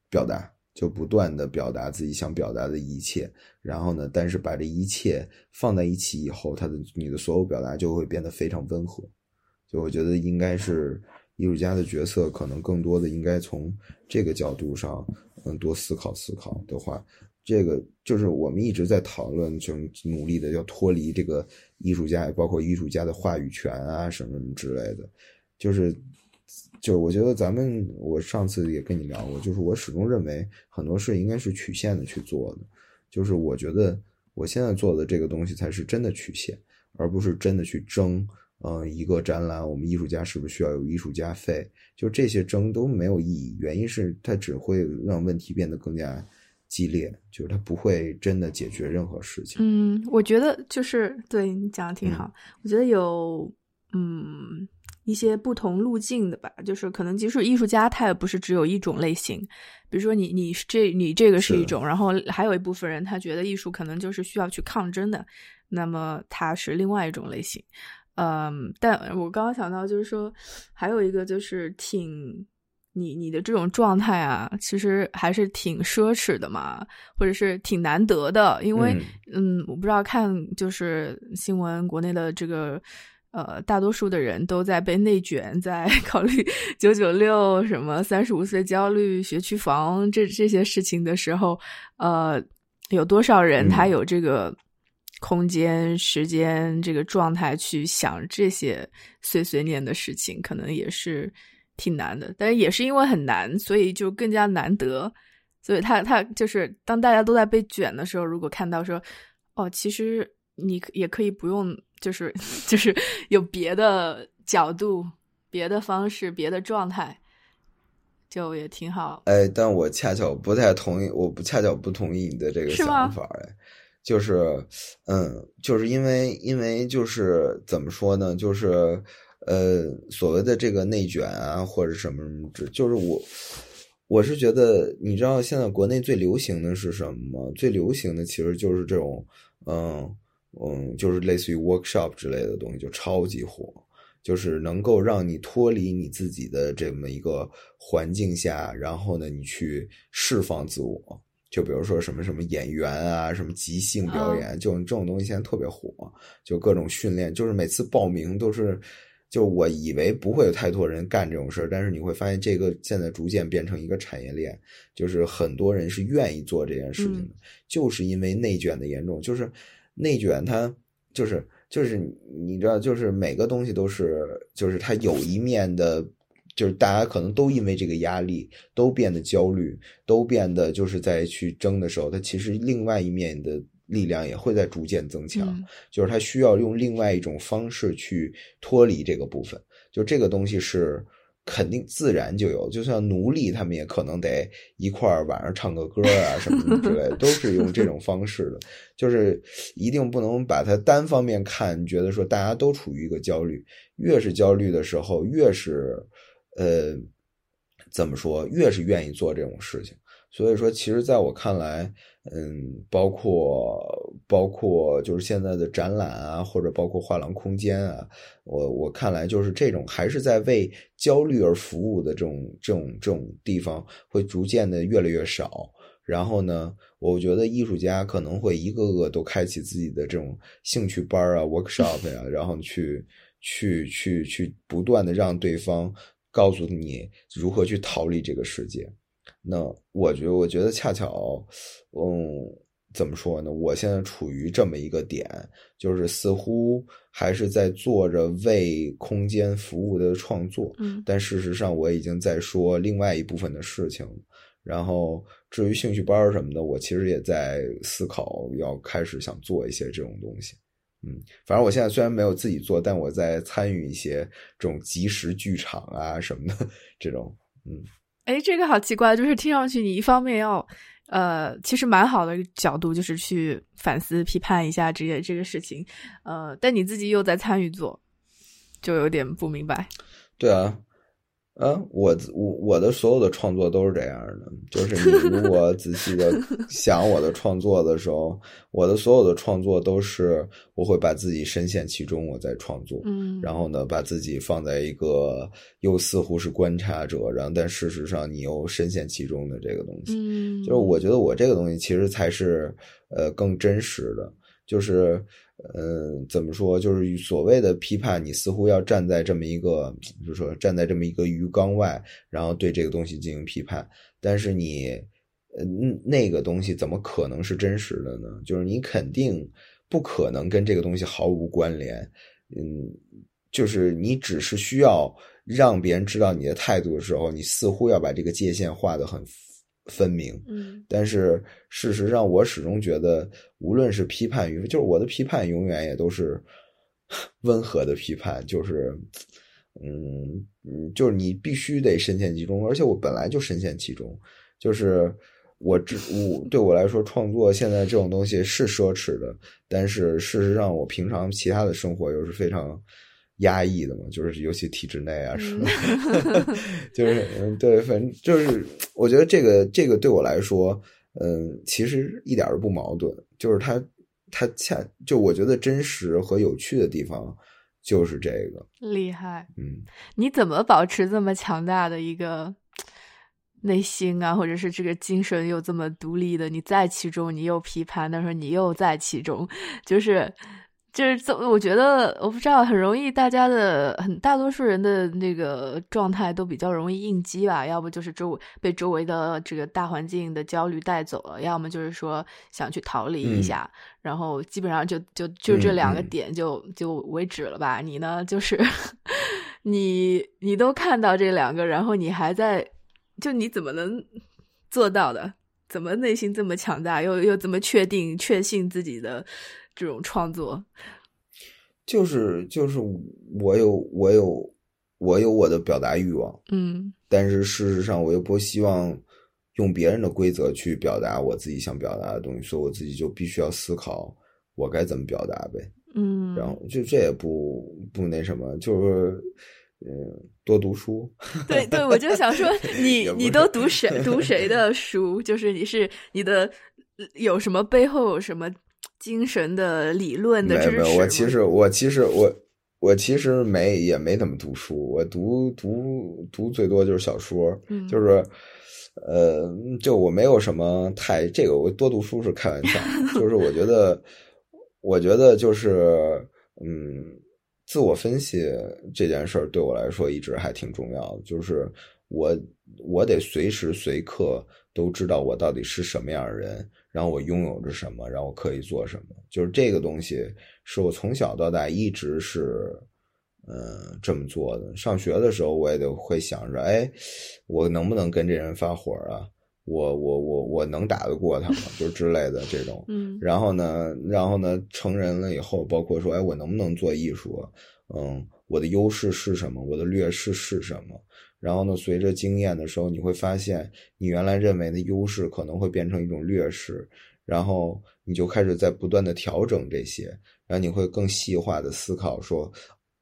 表达，就不断的表达自己想表达的一切。然后呢，但是把这一切放在一起以后，他的你的所有表达就会变得非常温和。就我觉得应该是艺术家的角色，可能更多的应该从这个角度上，嗯，多思考思考的话。这个就是我们一直在讨论，就努力的要脱离这个艺术家，包括艺术家的话语权啊，什么什么之类的。就是，就我觉得咱们，我上次也跟你聊过，就是我始终认为很多事应该是曲线的去做的。就是我觉得我现在做的这个东西才是真的曲线，而不是真的去争。嗯，一个展览，我们艺术家是不是需要有艺术家费？就这些争都没有意义，原因是它只会让问题变得更加。激烈，就是他不会真的解决任何事情。
嗯，我觉得就是对你讲的挺好。我觉得有，嗯，一些不同路径的吧，就是可能即使艺术家他也不是只有一种类型，比如说你你这你这个是一种，然后还有一部分人他觉得艺术可能就是需要去抗争的，那么他是另外一种类型。嗯，但我刚刚想到就是说还有一个就是挺你你的这种状态啊，其实还是挺奢侈的嘛，或者是挺难得的，因为嗯，我不知道看就是新闻国内的这个。呃，大多数的人都在被内卷，在 考虑九九六、什么三十五岁焦虑、学区房这这些事情的时候，呃，有多少人他有这个空间、时间、这个状态去想这些碎碎念的事情，可能也是挺难的。但是也是因为很难，所以就更加难得。所以他他就是当大家都在被卷的时候，如果看到说，哦，其实你也可以不用。就是 就是有别的角度、别的方式、别的状态，就也挺好。
哎，但我恰巧不太同意，我不恰巧不同意你的这个想法。哎，就是，嗯，就是因为因为就是怎么说呢？就是呃，所谓的这个内卷啊，或者什么什么，就是我我是觉得，你知道现在国内最流行的是什么吗？最流行的其实就是这种，嗯。嗯，就是类似于 workshop 之类的东西，就超级火，就是能够让你脱离你自己的这么一个环境下，然后呢，你去释放自我。就比如说什么什么演员啊，什么即兴表演，就这种东西现在特别火，就各种训练，就是每次报名都是，就我以为不会有太多人干这种事儿，但是你会发现这个现在逐渐变成一个产业链，就是很多人是愿意做这件事情的，就是因为内卷的严重，就是。内卷，它就是就是你知道，就是每个东西都是，就是它有一面的，就是大家可能都因为这个压力，都变得焦虑，都变得就是在去争的时候，它其实另外一面的力量也会在逐渐增强，就是他需要用另外一种方式去脱离这个部分，就这个东西是。肯定自然就有，就像奴隶，他们也可能得一块儿晚上唱个歌啊什么之类的，都是用这种方式的。就是一定不能把它单方面看，觉得说大家都处于一个焦虑，越是焦虑的时候，越是呃怎么说，越是愿意做这种事情。所以说，其实在我看来，嗯，包括包括就是现在的展览啊，或者包括画廊空间啊，我我看来就是这种还是在为焦虑而服务的这种这种这种地方会逐渐的越来越少。然后呢，我觉得艺术家可能会一个个都开启自己的这种兴趣班啊、workshop 呀，然后去去去去不断的让对方告诉你如何去逃离这个世界。那我觉得，我觉得恰巧，嗯，怎么说呢？我现在处于这么一个点，就是似乎还是在做着为空间服务的创作，
嗯，
但事实上我已经在说另外一部分的事情。然后至于兴趣班什么的，我其实也在思考要开始想做一些这种东西。嗯，反正我现在虽然没有自己做，但我在参与一些这种即时剧场啊什么的 这种，嗯。
哎，这个好奇怪，就是听上去你一方面要，呃，其实蛮好的角度，就是去反思、批判一下这些这个事情，呃，但你自己又在参与做，就有点不明白。
对啊。嗯，我我我的所有的创作都是这样的，就是你如果 仔细的想我的创作的时候，我的所有的创作都是我会把自己深陷其中，我在创作，
嗯，
然后呢，把自己放在一个又似乎是观察者，然后但事实上你又深陷其中的这个东西，
嗯，
就是我觉得我这个东西其实才是呃更真实的，就是。嗯，怎么说？就是所谓的批判，你似乎要站在这么一个，就是说站在这么一个鱼缸外，然后对这个东西进行批判。但是你，嗯，那个东西怎么可能是真实的呢？就是你肯定不可能跟这个东西毫无关联。嗯，就是你只是需要让别人知道你的态度的时候，你似乎要把这个界限画得很。分明，
嗯，
但是事实上，我始终觉得，无论是批判与就是我的批判，永远也都是温和的批判，就是，嗯嗯，就是你必须得深陷其中，而且我本来就深陷其中，就是我这我对我来说，创作现在这种东西是奢侈的，但是事实上，我平常其他的生活又是非常压抑的嘛，就是尤其体制内啊，是，就是嗯，对，反正就是我觉得这个这个对我来说，嗯，其实一点都不矛盾，就是它它恰就我觉得真实和有趣的地方就是这个。
厉害，
嗯，
你怎么保持这么强大的一个？内心啊，或者是这个精神又这么独立的，你在其中，你又批判，但是你又在其中，就是就是这，我觉得我不知道，很容易大家的很大多数人的那个状态都比较容易应激吧，要不就是周围被周围的这个大环境的焦虑带走了，要么就是说想去逃离一下，然后基本上就就就这两个点就就为止了吧。你呢，就是 你你都看到这两个，然后你还在。就你怎么能做到的？怎么内心这么强大，又又怎么确定、确信自己的这种创作？
就是就是我有我有我有我的表达欲望，
嗯，
但是事实上我又不希望用别人的规则去表达我自己想表达的东西，所以我自己就必须要思考我该怎么表达呗，
嗯，
然后就这也不不那什么，就是。嗯，多读书。
对对，我就想说，你你都读谁读谁的书？就是你是你的有什么背后有什么精神的理论的知识？
没有，我其实我其实我我其实没也没怎么读书，我读读读最多就是小说，就是呃，就我没有什么太这个，我多读书是开玩笑，就是我觉得我觉得就是嗯。自我分析这件事儿对我来说一直还挺重要的，就是我我得随时随刻都知道我到底是什么样的人，然后我拥有着什么，然后我可以做什么。就是这个东西是我从小到大一直是嗯这么做的。上学的时候我也得会想着，哎，我能不能跟这人发火啊？我我我我能打得过他吗？就是之类的这种，
嗯，
然后呢，然后呢，成人了以后，包括说，哎，我能不能做艺术？嗯，我的优势是什么？我的劣势是什么？然后呢，随着经验的时候，你会发现，你原来认为的优势可能会变成一种劣势，然后你就开始在不断的调整这些，然后你会更细化的思考说。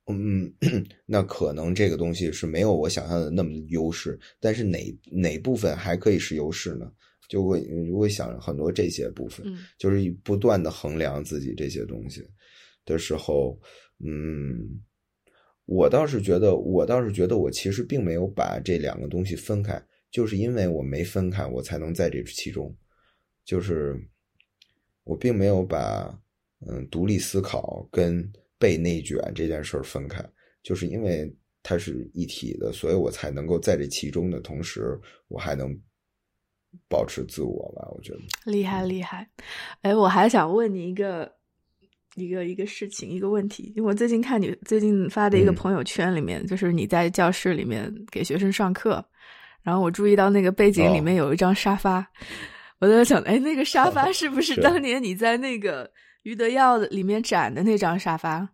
嗯，那可能这个东西是没有我想象的那么优势，但是哪哪部分还可以是优势呢？就会就会想很多这些部分，就是不断的衡量自己这些东西的时候，嗯，我倒是觉得，我倒是觉得，我其实并没有把这两个东西分开，就是因为我没分开，我才能在这其中，就是我并没有把嗯独立思考跟。被内卷这件事儿分开，就是因为它是一体的，所以我才能够在这其中的同时，我还能保持自我吧。我觉得
厉害厉害。哎，我还想问你一个一个一个事情，一个问题。因为我最近看你最近发的一个朋友圈里面，就是你在教室里面给学生上课，然后我注意到那个背景里面有一张沙发，我在想，哎，那个沙发是不是当年你在那个？余德耀的里面展的那张沙发，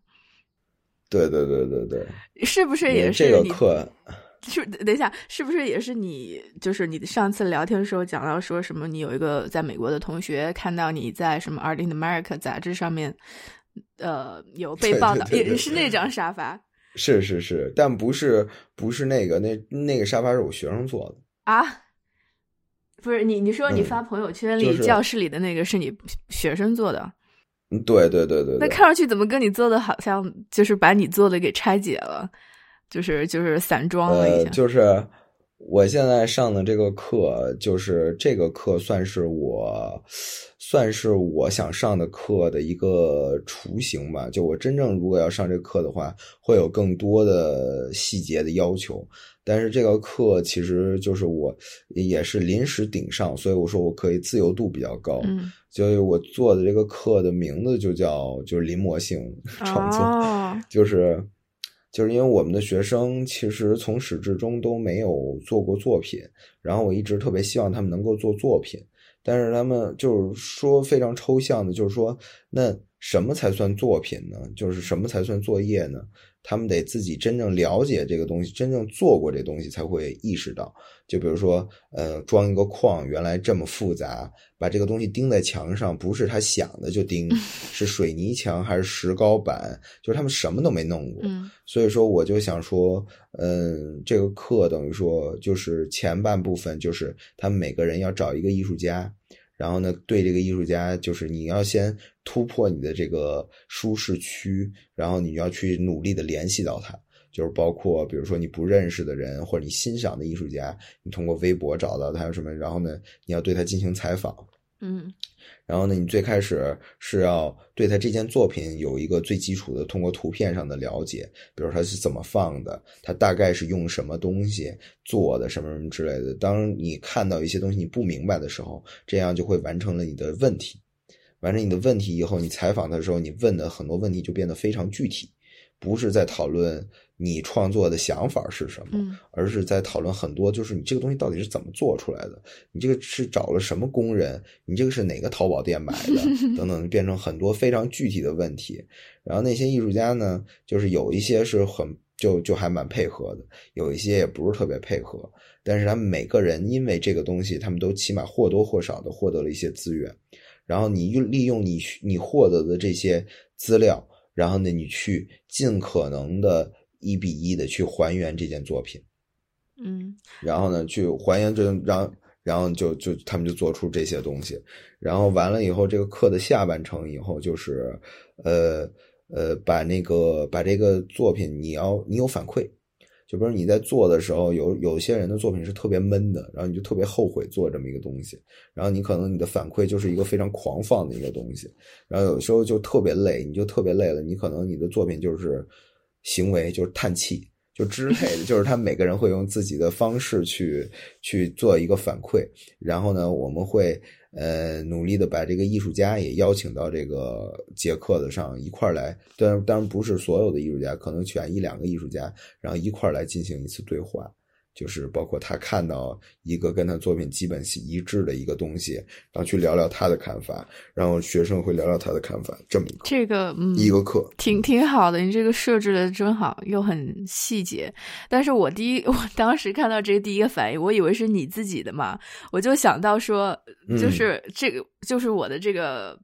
对对对对对，
是不是也是
这个课？
是等一下，是不是也是你？就是你上次聊天的时候讲到说什么？你有一个在美国的同学看到你在什么《Art in America》杂志上面，呃，有被报道，也是那张沙发。
是是是，但不是不是那个那那个沙发是我学生做的
啊？不是你你说你发朋友圈里教室里的那个是你学生做的？
嗯，对对对对。
那看上去怎么跟你做的好像就是把你做的给拆解了，就是就是散装了一下。
就是我现在上的这个课，就是这个课算是我算是我想上的课的一个雏形吧。就我真正如果要上这个课的话，会有更多的细节的要求。但是这个课其实就是我也是临时顶上，所以我说我可以自由度比较高。
嗯，
所以我做的这个课的名字就叫就是临摹性创作，就是就是因为我们的学生其实从始至终都没有做过作品，然后我一直特别希望他们能够做作品，但是他们就是说非常抽象的，就是说那什么才算作品呢？就是什么才算作业呢？他们得自己真正了解这个东西，真正做过这东西才会意识到。就比如说，呃，装一个框原来这么复杂，把这个东西钉在墙上，不是他想的就钉，是水泥墙还是石膏板，就是他们什么都没弄过。所以说，我就想说，嗯，这个课等于说就是前半部分就是他们每个人要找一个艺术家。然后呢，对这个艺术家，就是你要先突破你的这个舒适区，然后你要去努力的联系到他，就是包括比如说你不认识的人或者你欣赏的艺术家，你通过微博找到他什么，然后呢，你要对他进行采访。
嗯。
然后呢，你最开始是要对他这件作品有一个最基础的通过图片上的了解，比如他是怎么放的，他大概是用什么东西做的，什么什么之类的。当你看到一些东西你不明白的时候，这样就会完成了你的问题。完成你的问题以后，你采访的时候，你问的很多问题就变得非常具体，不是在讨论。你创作的想法是什么？而是在讨论很多，就是你这个东西到底是怎么做出来的？你这个是找了什么工人？你这个是哪个淘宝店买的？等等，变成很多非常具体的问题。然后那些艺术家呢，就是有一些是很就就还蛮配合的，有一些也不是特别配合。但是他们每个人因为这个东西，他们都起码或多或少的获得了一些资源。然后你用利用你你获得的这些资料，然后呢，你去尽可能的。一比一的去还原这件作品，
嗯，
然后呢，去还原这，让然后就就他们就做出这些东西，然后完了以后，这个课的下半程以后就是，呃呃，把那个把这个作品，你要你有反馈，就比如你在做的时候，有有些人的作品是特别闷的，然后你就特别后悔做这么一个东西，然后你可能你的反馈就是一个非常狂放的一个东西，然后有时候就特别累，你就特别累了，你可能你的作品就是。行为就是叹气，就之类的，就是他每个人会用自己的方式去去做一个反馈，然后呢，我们会呃努力的把这个艺术家也邀请到这个节课的上一块来，当然当然不是所有的艺术家，可能选一两个艺术家，然后一块来进行一次对话。就是包括他看到一个跟他作品基本是一致的一个东西，然后去聊聊他的看法，然后学生会聊聊他的看法，这么一个
这个嗯
一个课
挺挺好的，你这个设置的真好，又很细节。但是我第一 我当时看到这个第一个反应，我以为是你自己的嘛，我就想到说，就是这个就是我的这个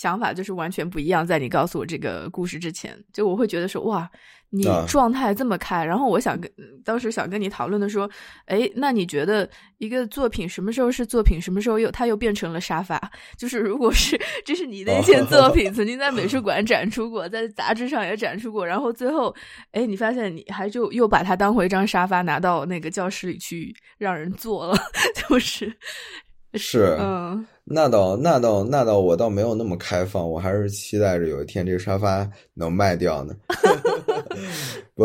想法就是完全不一样。在你告诉我这个故事之前，就我会觉得说哇。你状态这么开，然后我想跟当时想跟你讨论的说，哎，那你觉得一个作品什么时候是作品，什么时候又它又变成了沙发？就是如果是这是你的一件作 品，曾经在美术馆展出过，在杂志上也展出过，然后最后，哎，你发现你还就又把它当回一张沙发拿到那个教室里去让人坐了，就是
是
嗯。
那倒那倒那倒，我倒没有那么开放，我还是期待着有一天这个沙发能卖掉呢。不，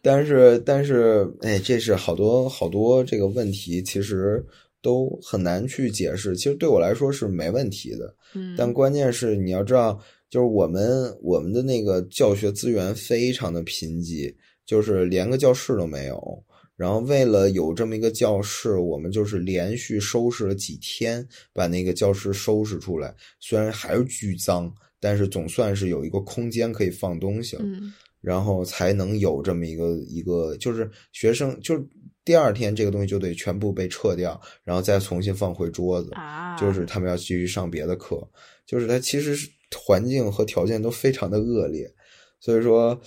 但是但是，哎，这是好多好多这个问题，其实都很难去解释。其实对我来说是没问题的，但关键是你要知道，就是我们我们的那个教学资源非常的贫瘠，就是连个教室都没有。然后为了有这么一个教室，我们就是连续收拾了几天，把那个教室收拾出来。虽然还是巨脏，但是总算是有一个空间可以放东西了。然后才能有这么一个一个，就是学生，就是第二天这个东西就得全部被撤掉，然后再重新放回桌子。就是他们要继续上别的课，就是它其实环境和条件都非常的恶劣，所以说。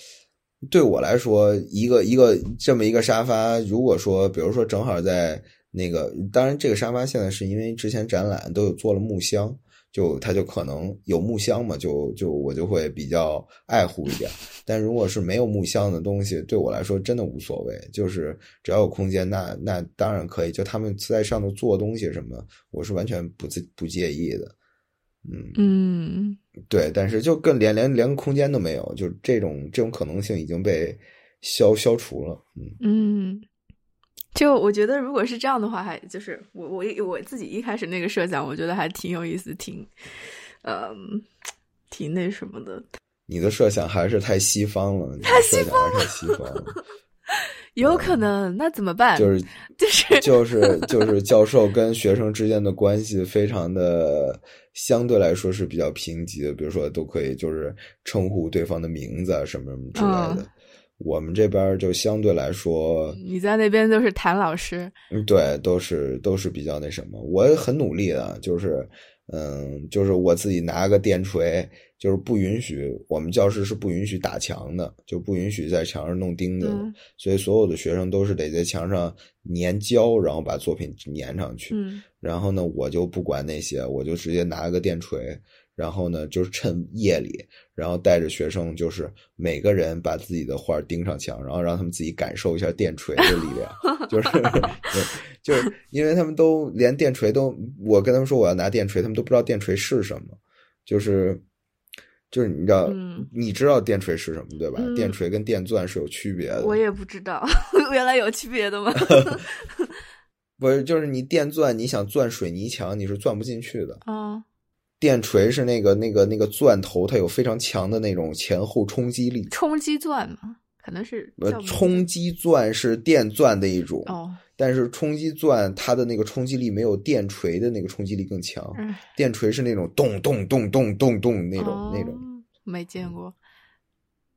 对我来说，一个一个这么一个沙发，如果说，比如说正好在那个，当然这个沙发现在是因为之前展览都有做了木箱，就它就可能有木箱嘛，就就我就会比较爱护一点。但如果是没有木箱的东西，对我来说真的无所谓，就是只要有空间，那那当然可以。就他们在上头做东西什么，我是完全不不不介意的。嗯
嗯。
对，但是就更连连连个空间都没有，就这种这种可能性已经被消消除了。嗯
嗯，就我觉得如果是这样的话，还就是我我我自己一开始那个设想，我觉得还挺有意思，挺嗯挺那什么的。
你的设想还是太西方了，
太西
方了，太西方了。
有可能，那怎么办？
就是
就是
就 是就是教授跟学生之间的关系非常的相对来说是比较平级的，比如说都可以就是称呼对方的名字啊什么什么之类的。我们这边就相对来说，
你在那边都是谭老师，
嗯，对，都是都是比较那什么。我很努力的，就是嗯，就是我自己拿个电锤，就是不允许我们教室是不允许打墙的，就不允许在墙上弄钉子，所以所有的学生都是得在墙上粘胶，然后把作品粘上去。
嗯，
然后呢，我就不管那些，我就直接拿个电锤。然后呢，就是趁夜里，然后带着学生，就是每个人把自己的画钉上墙，然后让他们自己感受一下电锤的力量，就是，就是因为他们都连电锤都，我跟他们说我要拿电锤，他们都不知道电锤是什么，就是，就是你知道，你知道电锤是什么对吧？电锤跟电钻是有区别的。
我也不知道，原来有区别的吗？
不是，就是你电钻，你想钻水泥墙，你是钻不进去的。
啊。
电锤是那个那个那个钻头，它有非常强的那种前后冲击力。
冲击钻嘛，可能是。
呃，冲击钻是电钻的一种，
哦，
但是冲击钻它的那个冲击力没有电锤的那个冲击力更强。电锤是那种咚咚咚咚咚咚那种那种。
没见过。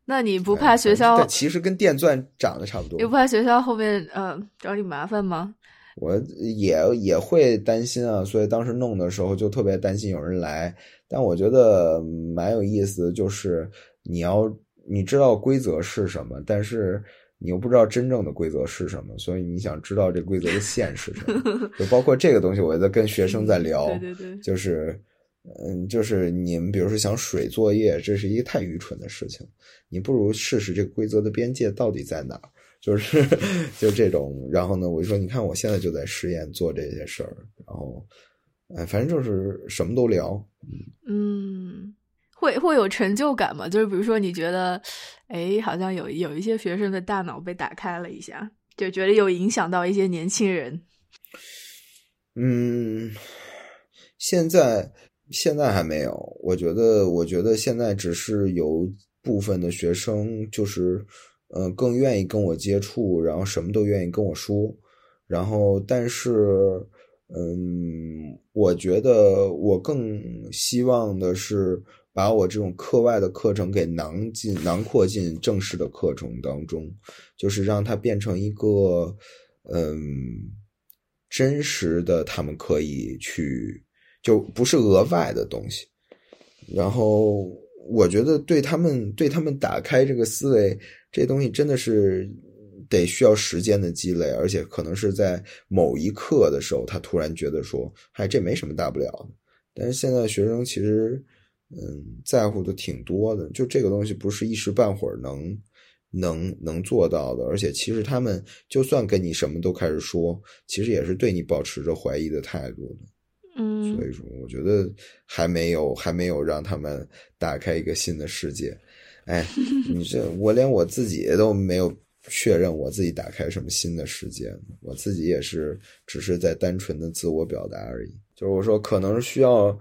那你不怕学校？
其实跟电钻长得差不多。
你不怕学校后面呃找你麻烦吗？
我也也会担心啊，所以当时弄的时候就特别担心有人来。但我觉得蛮有意思，就是你要你知道规则是什么，但是你又不知道真正的规则是什么，所以你想知道这规则的线是什么。就包括这个东西，我在跟学生在聊，
对对对，
就是嗯，就是你们比如说想水作业，这是一个太愚蠢的事情，你不如试试这个规则的边界到底在哪。就是 就这种，然后呢，我就说，你看我现在就在实验做这些事儿，然后，哎，反正就是什么都聊，
嗯，会会有成就感吗？就是比如说，你觉得，哎，好像有有一些学生的大脑被打开了一下，就觉得有影响到一些年轻人。
嗯，现在现在还没有，我觉得，我觉得现在只是有部分的学生就是。嗯，更愿意跟我接触，然后什么都愿意跟我说，然后但是，嗯，我觉得我更希望的是把我这种课外的课程给囊进、囊括进正式的课程当中，就是让它变成一个嗯真实的，他们可以去，就不是额外的东西，然后。我觉得对他们对他们打开这个思维，这东西真的是得需要时间的积累，而且可能是在某一刻的时候，他突然觉得说：“嗨，这没什么大不了的。”但是现在学生其实，嗯，在乎的挺多的，就这个东西不是一时半会儿能能能做到的，而且其实他们就算跟你什么都开始说，其实也是对你保持着怀疑的态度的。
嗯，
所以说，我觉得还没有，还没有让他们打开一个新的世界。哎，你这，我连我自己都没有确认我自己打开什么新的世界，我自己也是只是在单纯的自我表达而已。就是我说，可能需要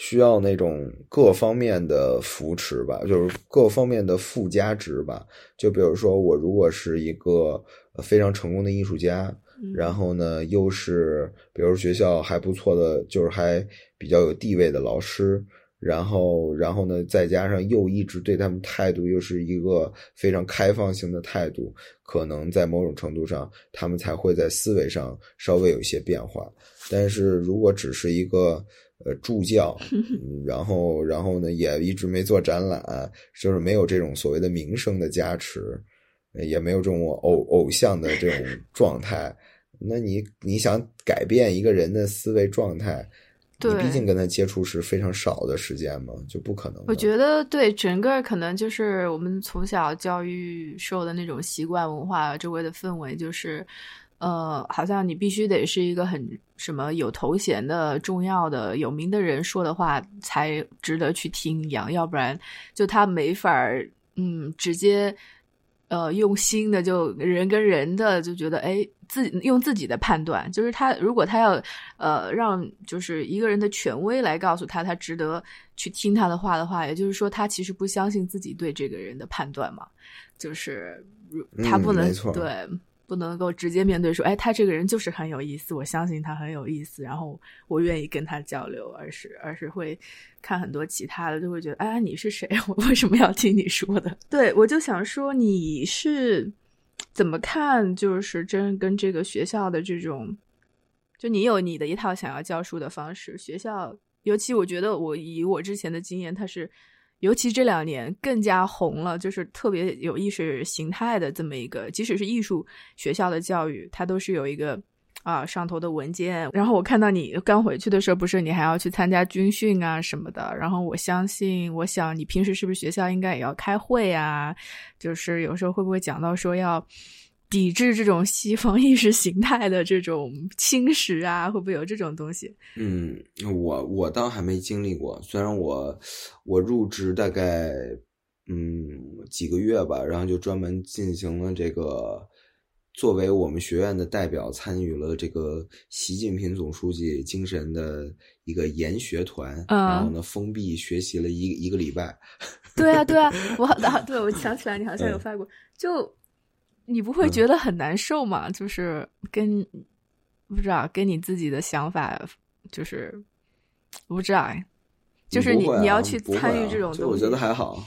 需要那种各方面的扶持吧，就是各方面的附加值吧。就比如说，我如果是一个非常成功的艺术家。然后呢，又是比如学校还不错的，就是还比较有地位的老师，然后，然后呢，再加上又一直对他们态度又是一个非常开放性的态度，可能在某种程度上，他们才会在思维上稍微有一些变化。但是如果只是一个呃助教，然后，然后呢，也一直没做展览，就是没有这种所谓的名声的加持，也没有这种偶偶像的这种 状态。那你你想改变一个人的思维状态，
你
毕竟跟他接触是非常少的时间嘛，就不可能。
我觉得对整个可能就是我们从小教育受的那种习惯文化，周围的氛围就是，呃，好像你必须得是一个很什么有头衔的、重要的、有名的人说的话才值得去听一样，要不然就他没法儿，嗯，直接。呃，用心的就人跟人的就觉得，哎，自己用自己的判断，就是他如果他要呃让就是一个人的权威来告诉他他值得去听他的话的话，也就是说他其实不相信自己对这个人的判断嘛，就是他不能对不能够直接面对说，哎，他这个人就是很有意思，我相信他很有意思，然后我愿意跟他交流，而是而是会看很多其他的，就会觉得，哎，你是谁？我为什么要听你说的？对我就想说，你是怎么看？就是真跟这个学校的这种，就你有你的一套想要教书的方式，学校尤其我觉得我以我之前的经验，他是。尤其这两年更加红了，就是特别有意识形态的这么一个，即使是艺术学校的教育，它都是有一个啊上头的文件。然后我看到你刚回去的时候，不是你还要去参加军训啊什么的。然后我相信，我想你平时是不是学校应该也要开会啊？就是有时候会不会讲到说要。抵制这种西方意识形态的这种侵蚀啊，会不会有这种东西？
嗯，我我倒还没经历过。虽然我我入职大概嗯几个月吧，然后就专门进行了这个，作为我们学院的代表，参与了这个习近平总书记精神的一个研学团，然后呢封闭学习了一一个礼拜。
对啊，对啊，我啊，对，我想起来，你好像有发过，就。你不会觉得很难受吗？就是跟不知道跟你自己的想法，就是不知道，就是你你要去参与这种东西，
我觉得还好。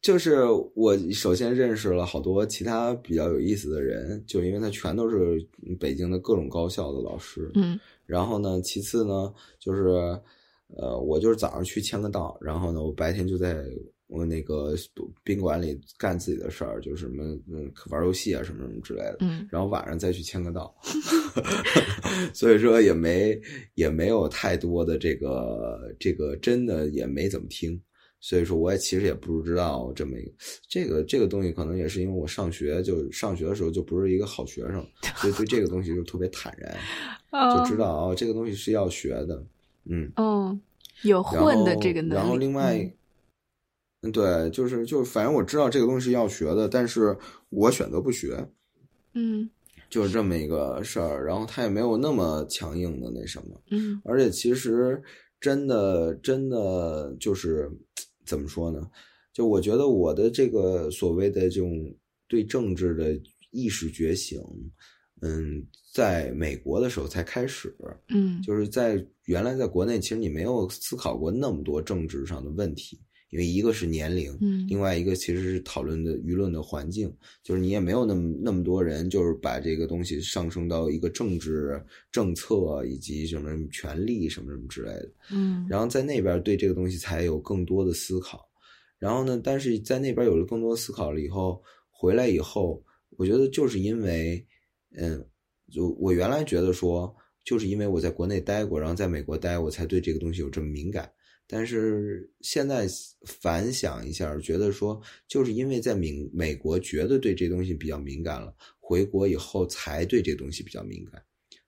就是我首先认识了好多其他比较有意思的人，就因为他全都是北京的各种高校的老师。
嗯，
然后呢，其次呢，就是呃，我就是早上去签个到，然后呢，我白天就在。我那个宾馆里干自己的事儿，就是什么嗯玩游戏啊什么什么之类的，
嗯，
然后晚上再去签个到，所以说也没也没有太多的这个这个真的也没怎么听，所以说我也其实也不知道这么一个这个这个东西，可能也是因为我上学就上学的时候就不是一个好学生，所以对这个东西就特别坦然，就知道啊这个东西是要学的，嗯，
哦，有混的这个能力，
然后另外。嗯，对，就是就是反正我知道这个东西是要学的，但是我选择不学，
嗯，
就是这么一个事儿。然后他也没有那么强硬的那什么，
嗯，
而且其实真的真的就是怎么说呢？就我觉得我的这个所谓的这种对政治的意识觉醒，嗯，在美国的时候才开始，
嗯，
就是在原来在国内，其实你没有思考过那么多政治上的问题。因为一个是年龄，
嗯，
另外一个其实是讨论的舆论的环境，就是你也没有那么那么多人，就是把这个东西上升到一个政治政策以及什么权利什么什么之类的，
嗯，
然后在那边对这个东西才有更多的思考，然后呢，但是在那边有了更多思考了以后，回来以后，我觉得就是因为，嗯，就我原来觉得说，就是因为我在国内待过，然后在美国待，我才对这个东西有这么敏感。但是现在反想一下，觉得说就是因为在美美国觉得对这东西比较敏感了，回国以后才对这东西比较敏感，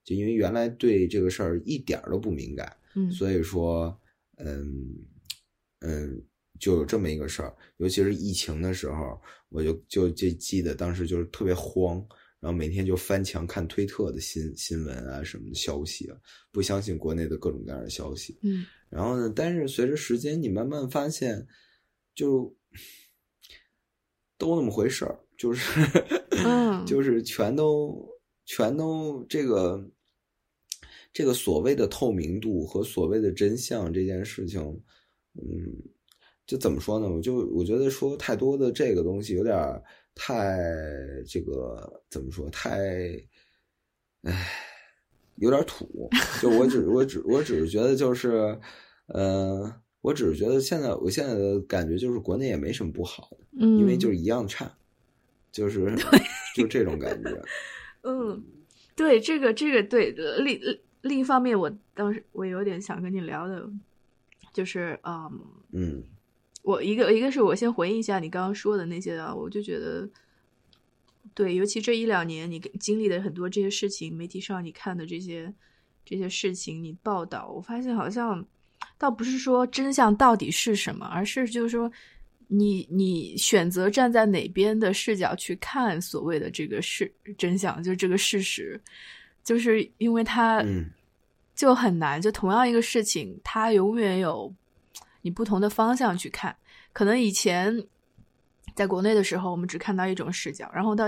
就因为原来对这个事儿一点都不敏感，
嗯，
所以说，嗯嗯，就有这么一个事儿，尤其是疫情的时候，我就就就记得当时就是特别慌。然后每天就翻墙看推特的新新闻啊什么的消息啊，不相信国内的各种各样的消息。
嗯，
然后呢，但是随着时间，你慢慢发现，就都那么回事儿，就是，
嗯，
就是全都全都这个这个所谓的透明度和所谓的真相这件事情，嗯，就怎么说呢？我就我觉得说太多的这个东西有点。太这个怎么说？太，唉，有点土。就我只我只我只是觉得就是，呃，我只是觉得现在我现在的感觉就是国内也没什么不好的，
嗯，
因为就是一样差，就是就这种感觉。
嗯，对，这个这个对另另一方面，我当时我有点想跟你聊的，就是嗯
嗯。
我一个一个是我先回应一下你刚刚说的那些啊，我就觉得，对，尤其这一两年你经历的很多这些事情，媒体上你看的这些这些事情，你报道，我发现好像倒不是说真相到底是什么，而是就是说你你选择站在哪边的视角去看所谓的这个事真相，就这个事实，就是因为它就很难，就同样一个事情，它永远有。你不同的方向去看，可能以前在国内的时候，我们只看到一种视角，然后到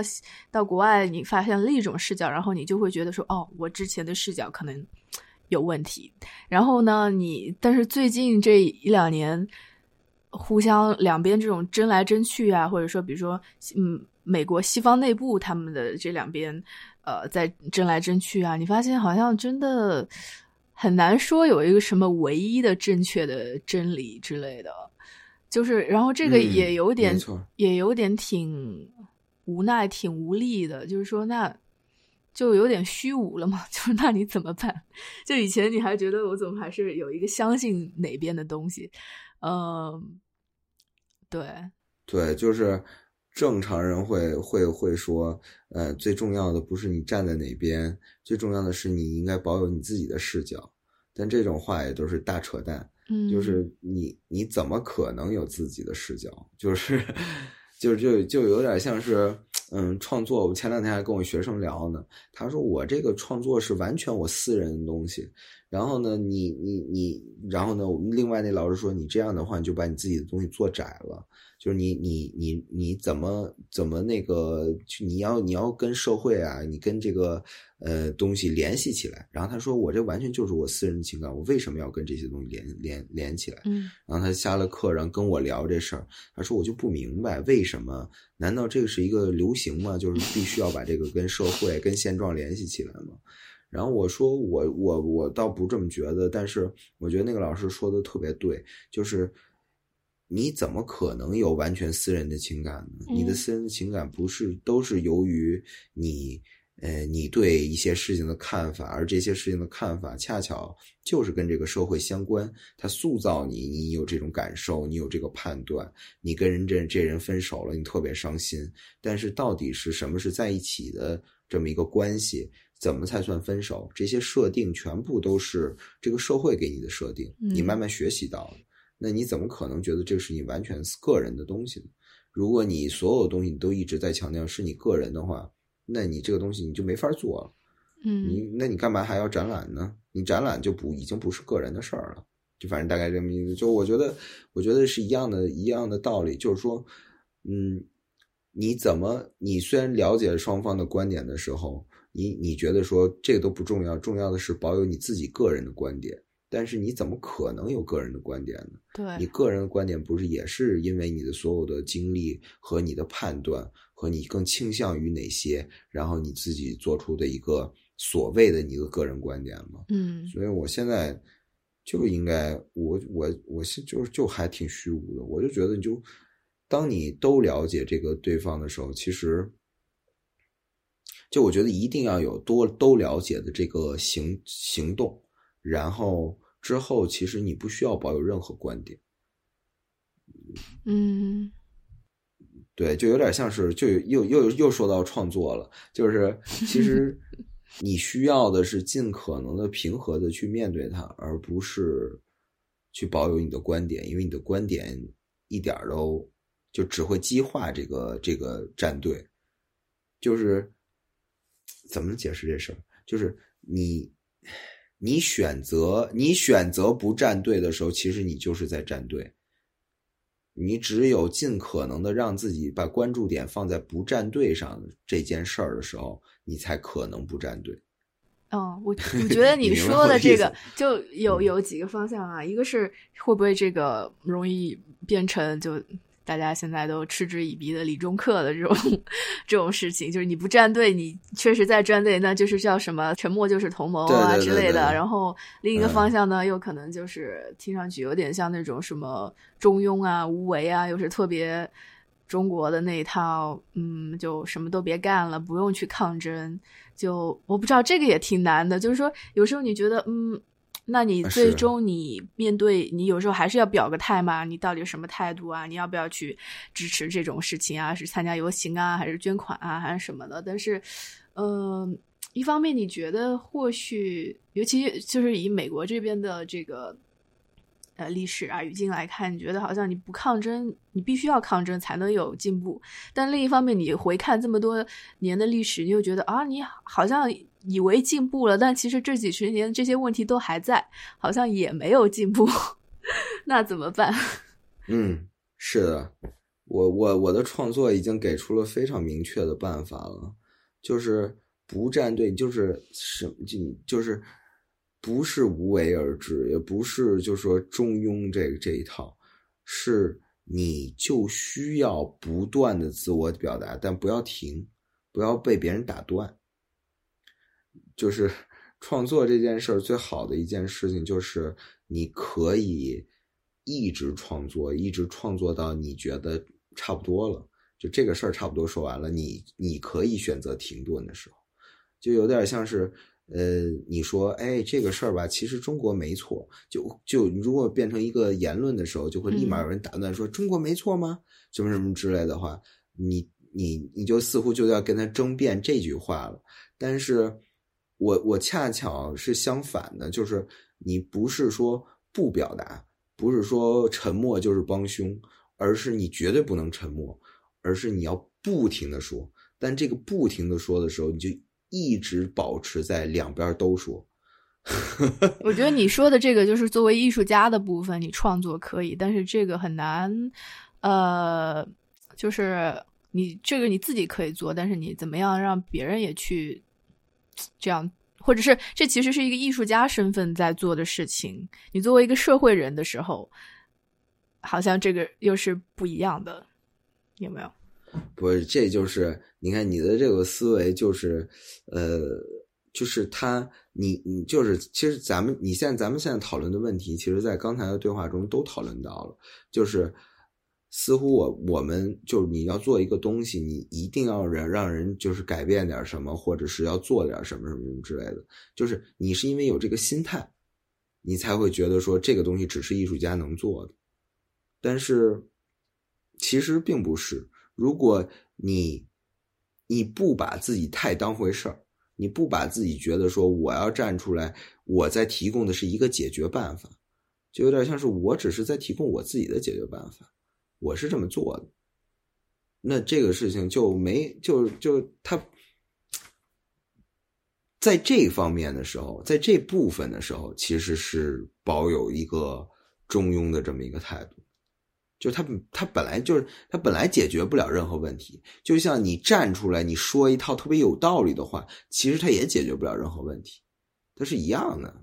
到国外，你发现另一种视角，然后你就会觉得说，哦，我之前的视角可能有问题。然后呢，你但是最近这一两年，互相两边这种争来争去啊，或者说，比如说，嗯，美国西方内部他们的这两边，呃，在争来争去啊，你发现好像真的很难说有一个什么唯一的正确的真理之类的。就是，然后这个也有点，也有点挺无奈、挺无力的。就是说，那就有点虚无了嘛。就是那你怎么办？就以前你还觉得我怎么还是有一个相信哪边的东西？嗯，对，
对，就是正常人会会会说，呃，最重要的不是你站在哪边，最重要的是你应该保有你自己的视角。但这种话也都是大扯淡。
嗯，
就是你，你怎么可能有自己的视角？就是，就就就有点像是，嗯，创作。我前两天还跟我学生聊呢，他说我这个创作是完全我私人的东西。然后呢，你你你，然后呢，另外那老师说你这样的话，你就把你自己的东西做窄了。就是你你你你怎么怎么那个，你要你要跟社会啊，你跟这个呃东西联系起来。然后他说我这完全就是我私人的情感，我为什么要跟这些东西连连连起来？
嗯。
然后他下了课，然后跟我聊这事儿，他说我就不明白为什么？难道这个是一个流行吗？就是必须要把这个跟社会跟现状联系起来吗？然后我说我我我倒不这么觉得，但是我觉得那个老师说的特别对，就是。你怎么可能有完全私人的情感呢？你的私人的情感不是都是由于你，呃，你对一些事情的看法，而这些事情的看法恰巧就是跟这个社会相关，它塑造你，你有这种感受，你有这个判断，你跟人这这人分手了，你特别伤心，但是到底是什么是在一起的这么一个关系？怎么才算分手？这些设定全部都是这个社会给你的设定，你慢慢学习到的。那你怎么可能觉得这是你完全个人的东西呢？如果你所有东西你都一直在强调是你个人的话，那你这个东西你就没法做了。
嗯，
你那你干嘛还要展览呢？你展览就不已经不是个人的事儿了。就反正大概这么意思。就我觉得，我觉得是一样的，一样的道理。就是说，嗯，你怎么你虽然了解双方的观点的时候，你你觉得说这个都不重要，重要的是保有你自己个人的观点。但是你怎么可能有个人的观点呢？
对
你个人的观点不是也是因为你的所有的经历和你的判断和你更倾向于哪些，然后你自己做出的一个所谓的你的个人观点吗？
嗯，
所以我现在就应该我我我现就就还挺虚无的，我就觉得你就当你都了解这个对方的时候，其实就我觉得一定要有多都了解的这个行行动。然后之后，其实你不需要保有任何观点。
嗯，
对，就有点像是，就又又又说到创作了。就是 其实你需要的是尽可能的平和的去面对它，而不是去保有你的观点，因为你的观点一点都就只会激化这个这个战队。就是怎么解释这事儿？就是你。你选择你选择不站队的时候，其实你就是在站队。你只有尽可能的让自己把关注点放在不站队上这件事儿的时候，你才可能不站队。
嗯，我我觉得 你说的这个就有有几个方向啊，一个是会不会这个容易变成就。大家现在都嗤之以鼻的理中客的这种这种事情，就是你不站队，你确实在站队，那就是叫什么沉默就是同谋啊之类的。然后另一个方向呢，又可能就是听上去有点像那种什么中庸啊、无为啊，又是特别中国的那一套，嗯，就什么都别干了，不用去抗争。就我不知道这个也挺难的，就是说有时候你觉得，嗯。那你最终你面对你有时候还是要表个态嘛？你到底什么态度啊？你要不要去支持这种事情啊？是参加游行啊，还是捐款啊，还是什么的？但是，嗯，一方面你觉得或许，尤其就是以美国这边的这个。呃，历史啊，语境来看，你觉得好像你不抗争，你必须要抗争才能有进步。但另一方面，你回看这么多年的历史，你又觉得啊，你好像以为进步了，但其实这几十年这些问题都还在，好像也没有进步。那怎么办？
嗯，是的，我我我的创作已经给出了非常明确的办法了，就是不站队，就是什么就就是不是无为而治，也不是就说中庸这这一套，是你就需要不断的自我表达，但不要停，不要被别人打断。就是创作这件事儿最好的一件事情，就是你可以一直创作，一直创作到你觉得。差不多了，就这个事儿差不多说完了。你你可以选择停顿的时候，就有点像是，呃，你说，哎，这个事儿吧，其实中国没错。就就如果变成一个言论的时候，就会立马有人打断说中国没错吗？什么什么之类的话，你你你就似乎就要跟他争辩这句话了。但是，我我恰巧是相反的，就是你不是说不表达，不是说沉默就是帮凶。而是你绝对不能沉默，而是你要不停的说。但这个不停的说的时候，你就一直保持在两边都说。
我觉得你说的这个就是作为艺术家的部分，你创作可以，但是这个很难。呃，就是你这个你自己可以做，但是你怎么样让别人也去这样，或者是这其实是一个艺术家身份在做的事情。你作为一个社会人的时候。好像这个又是不一样的，有没有？
不是，这就是你看你的这个思维，就是呃，就是他，你你就是，其实咱们你现在咱们现在讨论的问题，其实在刚才的对话中都讨论到了，就是似乎我我们就是你要做一个东西，你一定要让让人就是改变点什么，或者是要做点什么什么什么之类的，就是你是因为有这个心态，你才会觉得说这个东西只是艺术家能做的。但是，其实并不是。如果你你不把自己太当回事儿，你不把自己觉得说我要站出来，我在提供的是一个解决办法，就有点像是我只是在提供我自己的解决办法，我是这么做的。那这个事情就没就就他，在这方面的时候，在这部分的时候，其实是保有一个中庸的这么一个态度。就他他本来就是他本来解决不了任何问题，就像你站出来你说一套特别有道理的话，其实他也解决不了任何问题，它是一样的。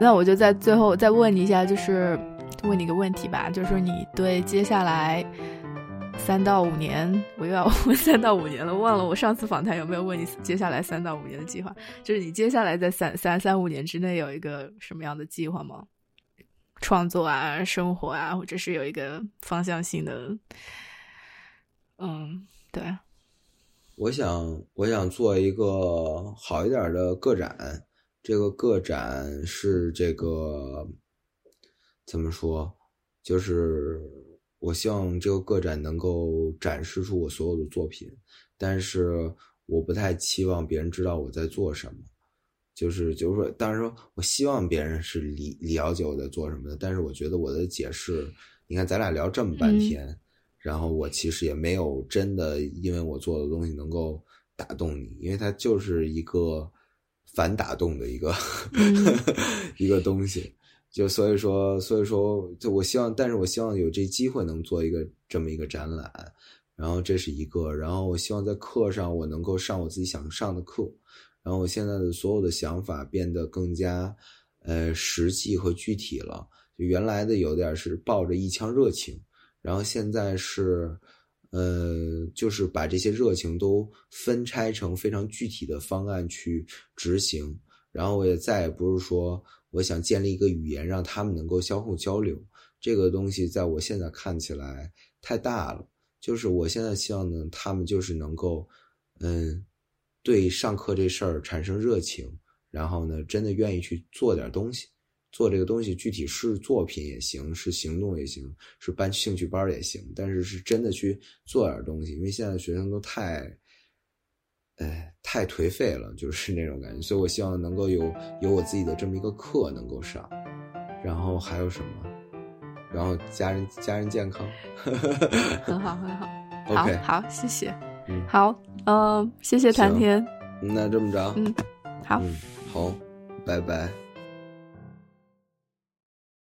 那我就在最后再问你一下，就是问你个问题吧，就是说你对接下来三到五年，我又要问 三到五年了，忘了我上次访谈有没有问你接下来三到五年的计划？就是你接下来在三三三五年之内有一个什么样的计划吗？创作啊，生活啊，或者是有一个方向性的，嗯，对。
我想，我想做一个好一点的个展。这个个展是这个怎么说？就是我希望这个个展能够展示出我所有的作品，但是我不太期望别人知道我在做什么。就是就是说，当然说我希望别人是理了解我在做什么的，但是我觉得我的解释，你看咱俩聊这么半天，然后我其实也没有真的因为我做的东西能够打动你，因为它就是一个反打动的一个 一个东西，就所以说所以说，就我希望，但是我希望有这机会能做一个这么一个展览，然后这是一个，然后我希望在课上我能够上我自己想上的课。然后我现在的所有的想法变得更加，呃，实际和具体了。就原来的有点是抱着一腔热情，然后现在是，呃，就是把这些热情都分拆成非常具体的方案去执行。然后我也再也不是说我想建立一个语言让他们能够相互交流，这个东西在我现在看起来太大了。就是我现在希望呢，他们就是能够，嗯。对上课这事儿产生热情，然后呢，真的愿意去做点东西，做这个东西具体是作品也行，是行动也行，是办兴趣班也行，但是是真的去做点东西，因为现在学生都太，哎，太颓废了，就是那种感觉，所以我希望能够有有我自己的这么一个课能够上，然后还有什么，然后家人家人健康，
很好 很好
，OK，
好，谢谢。好，嗯，谢谢谭天。
那这么着，
嗯，好嗯，
好，拜拜。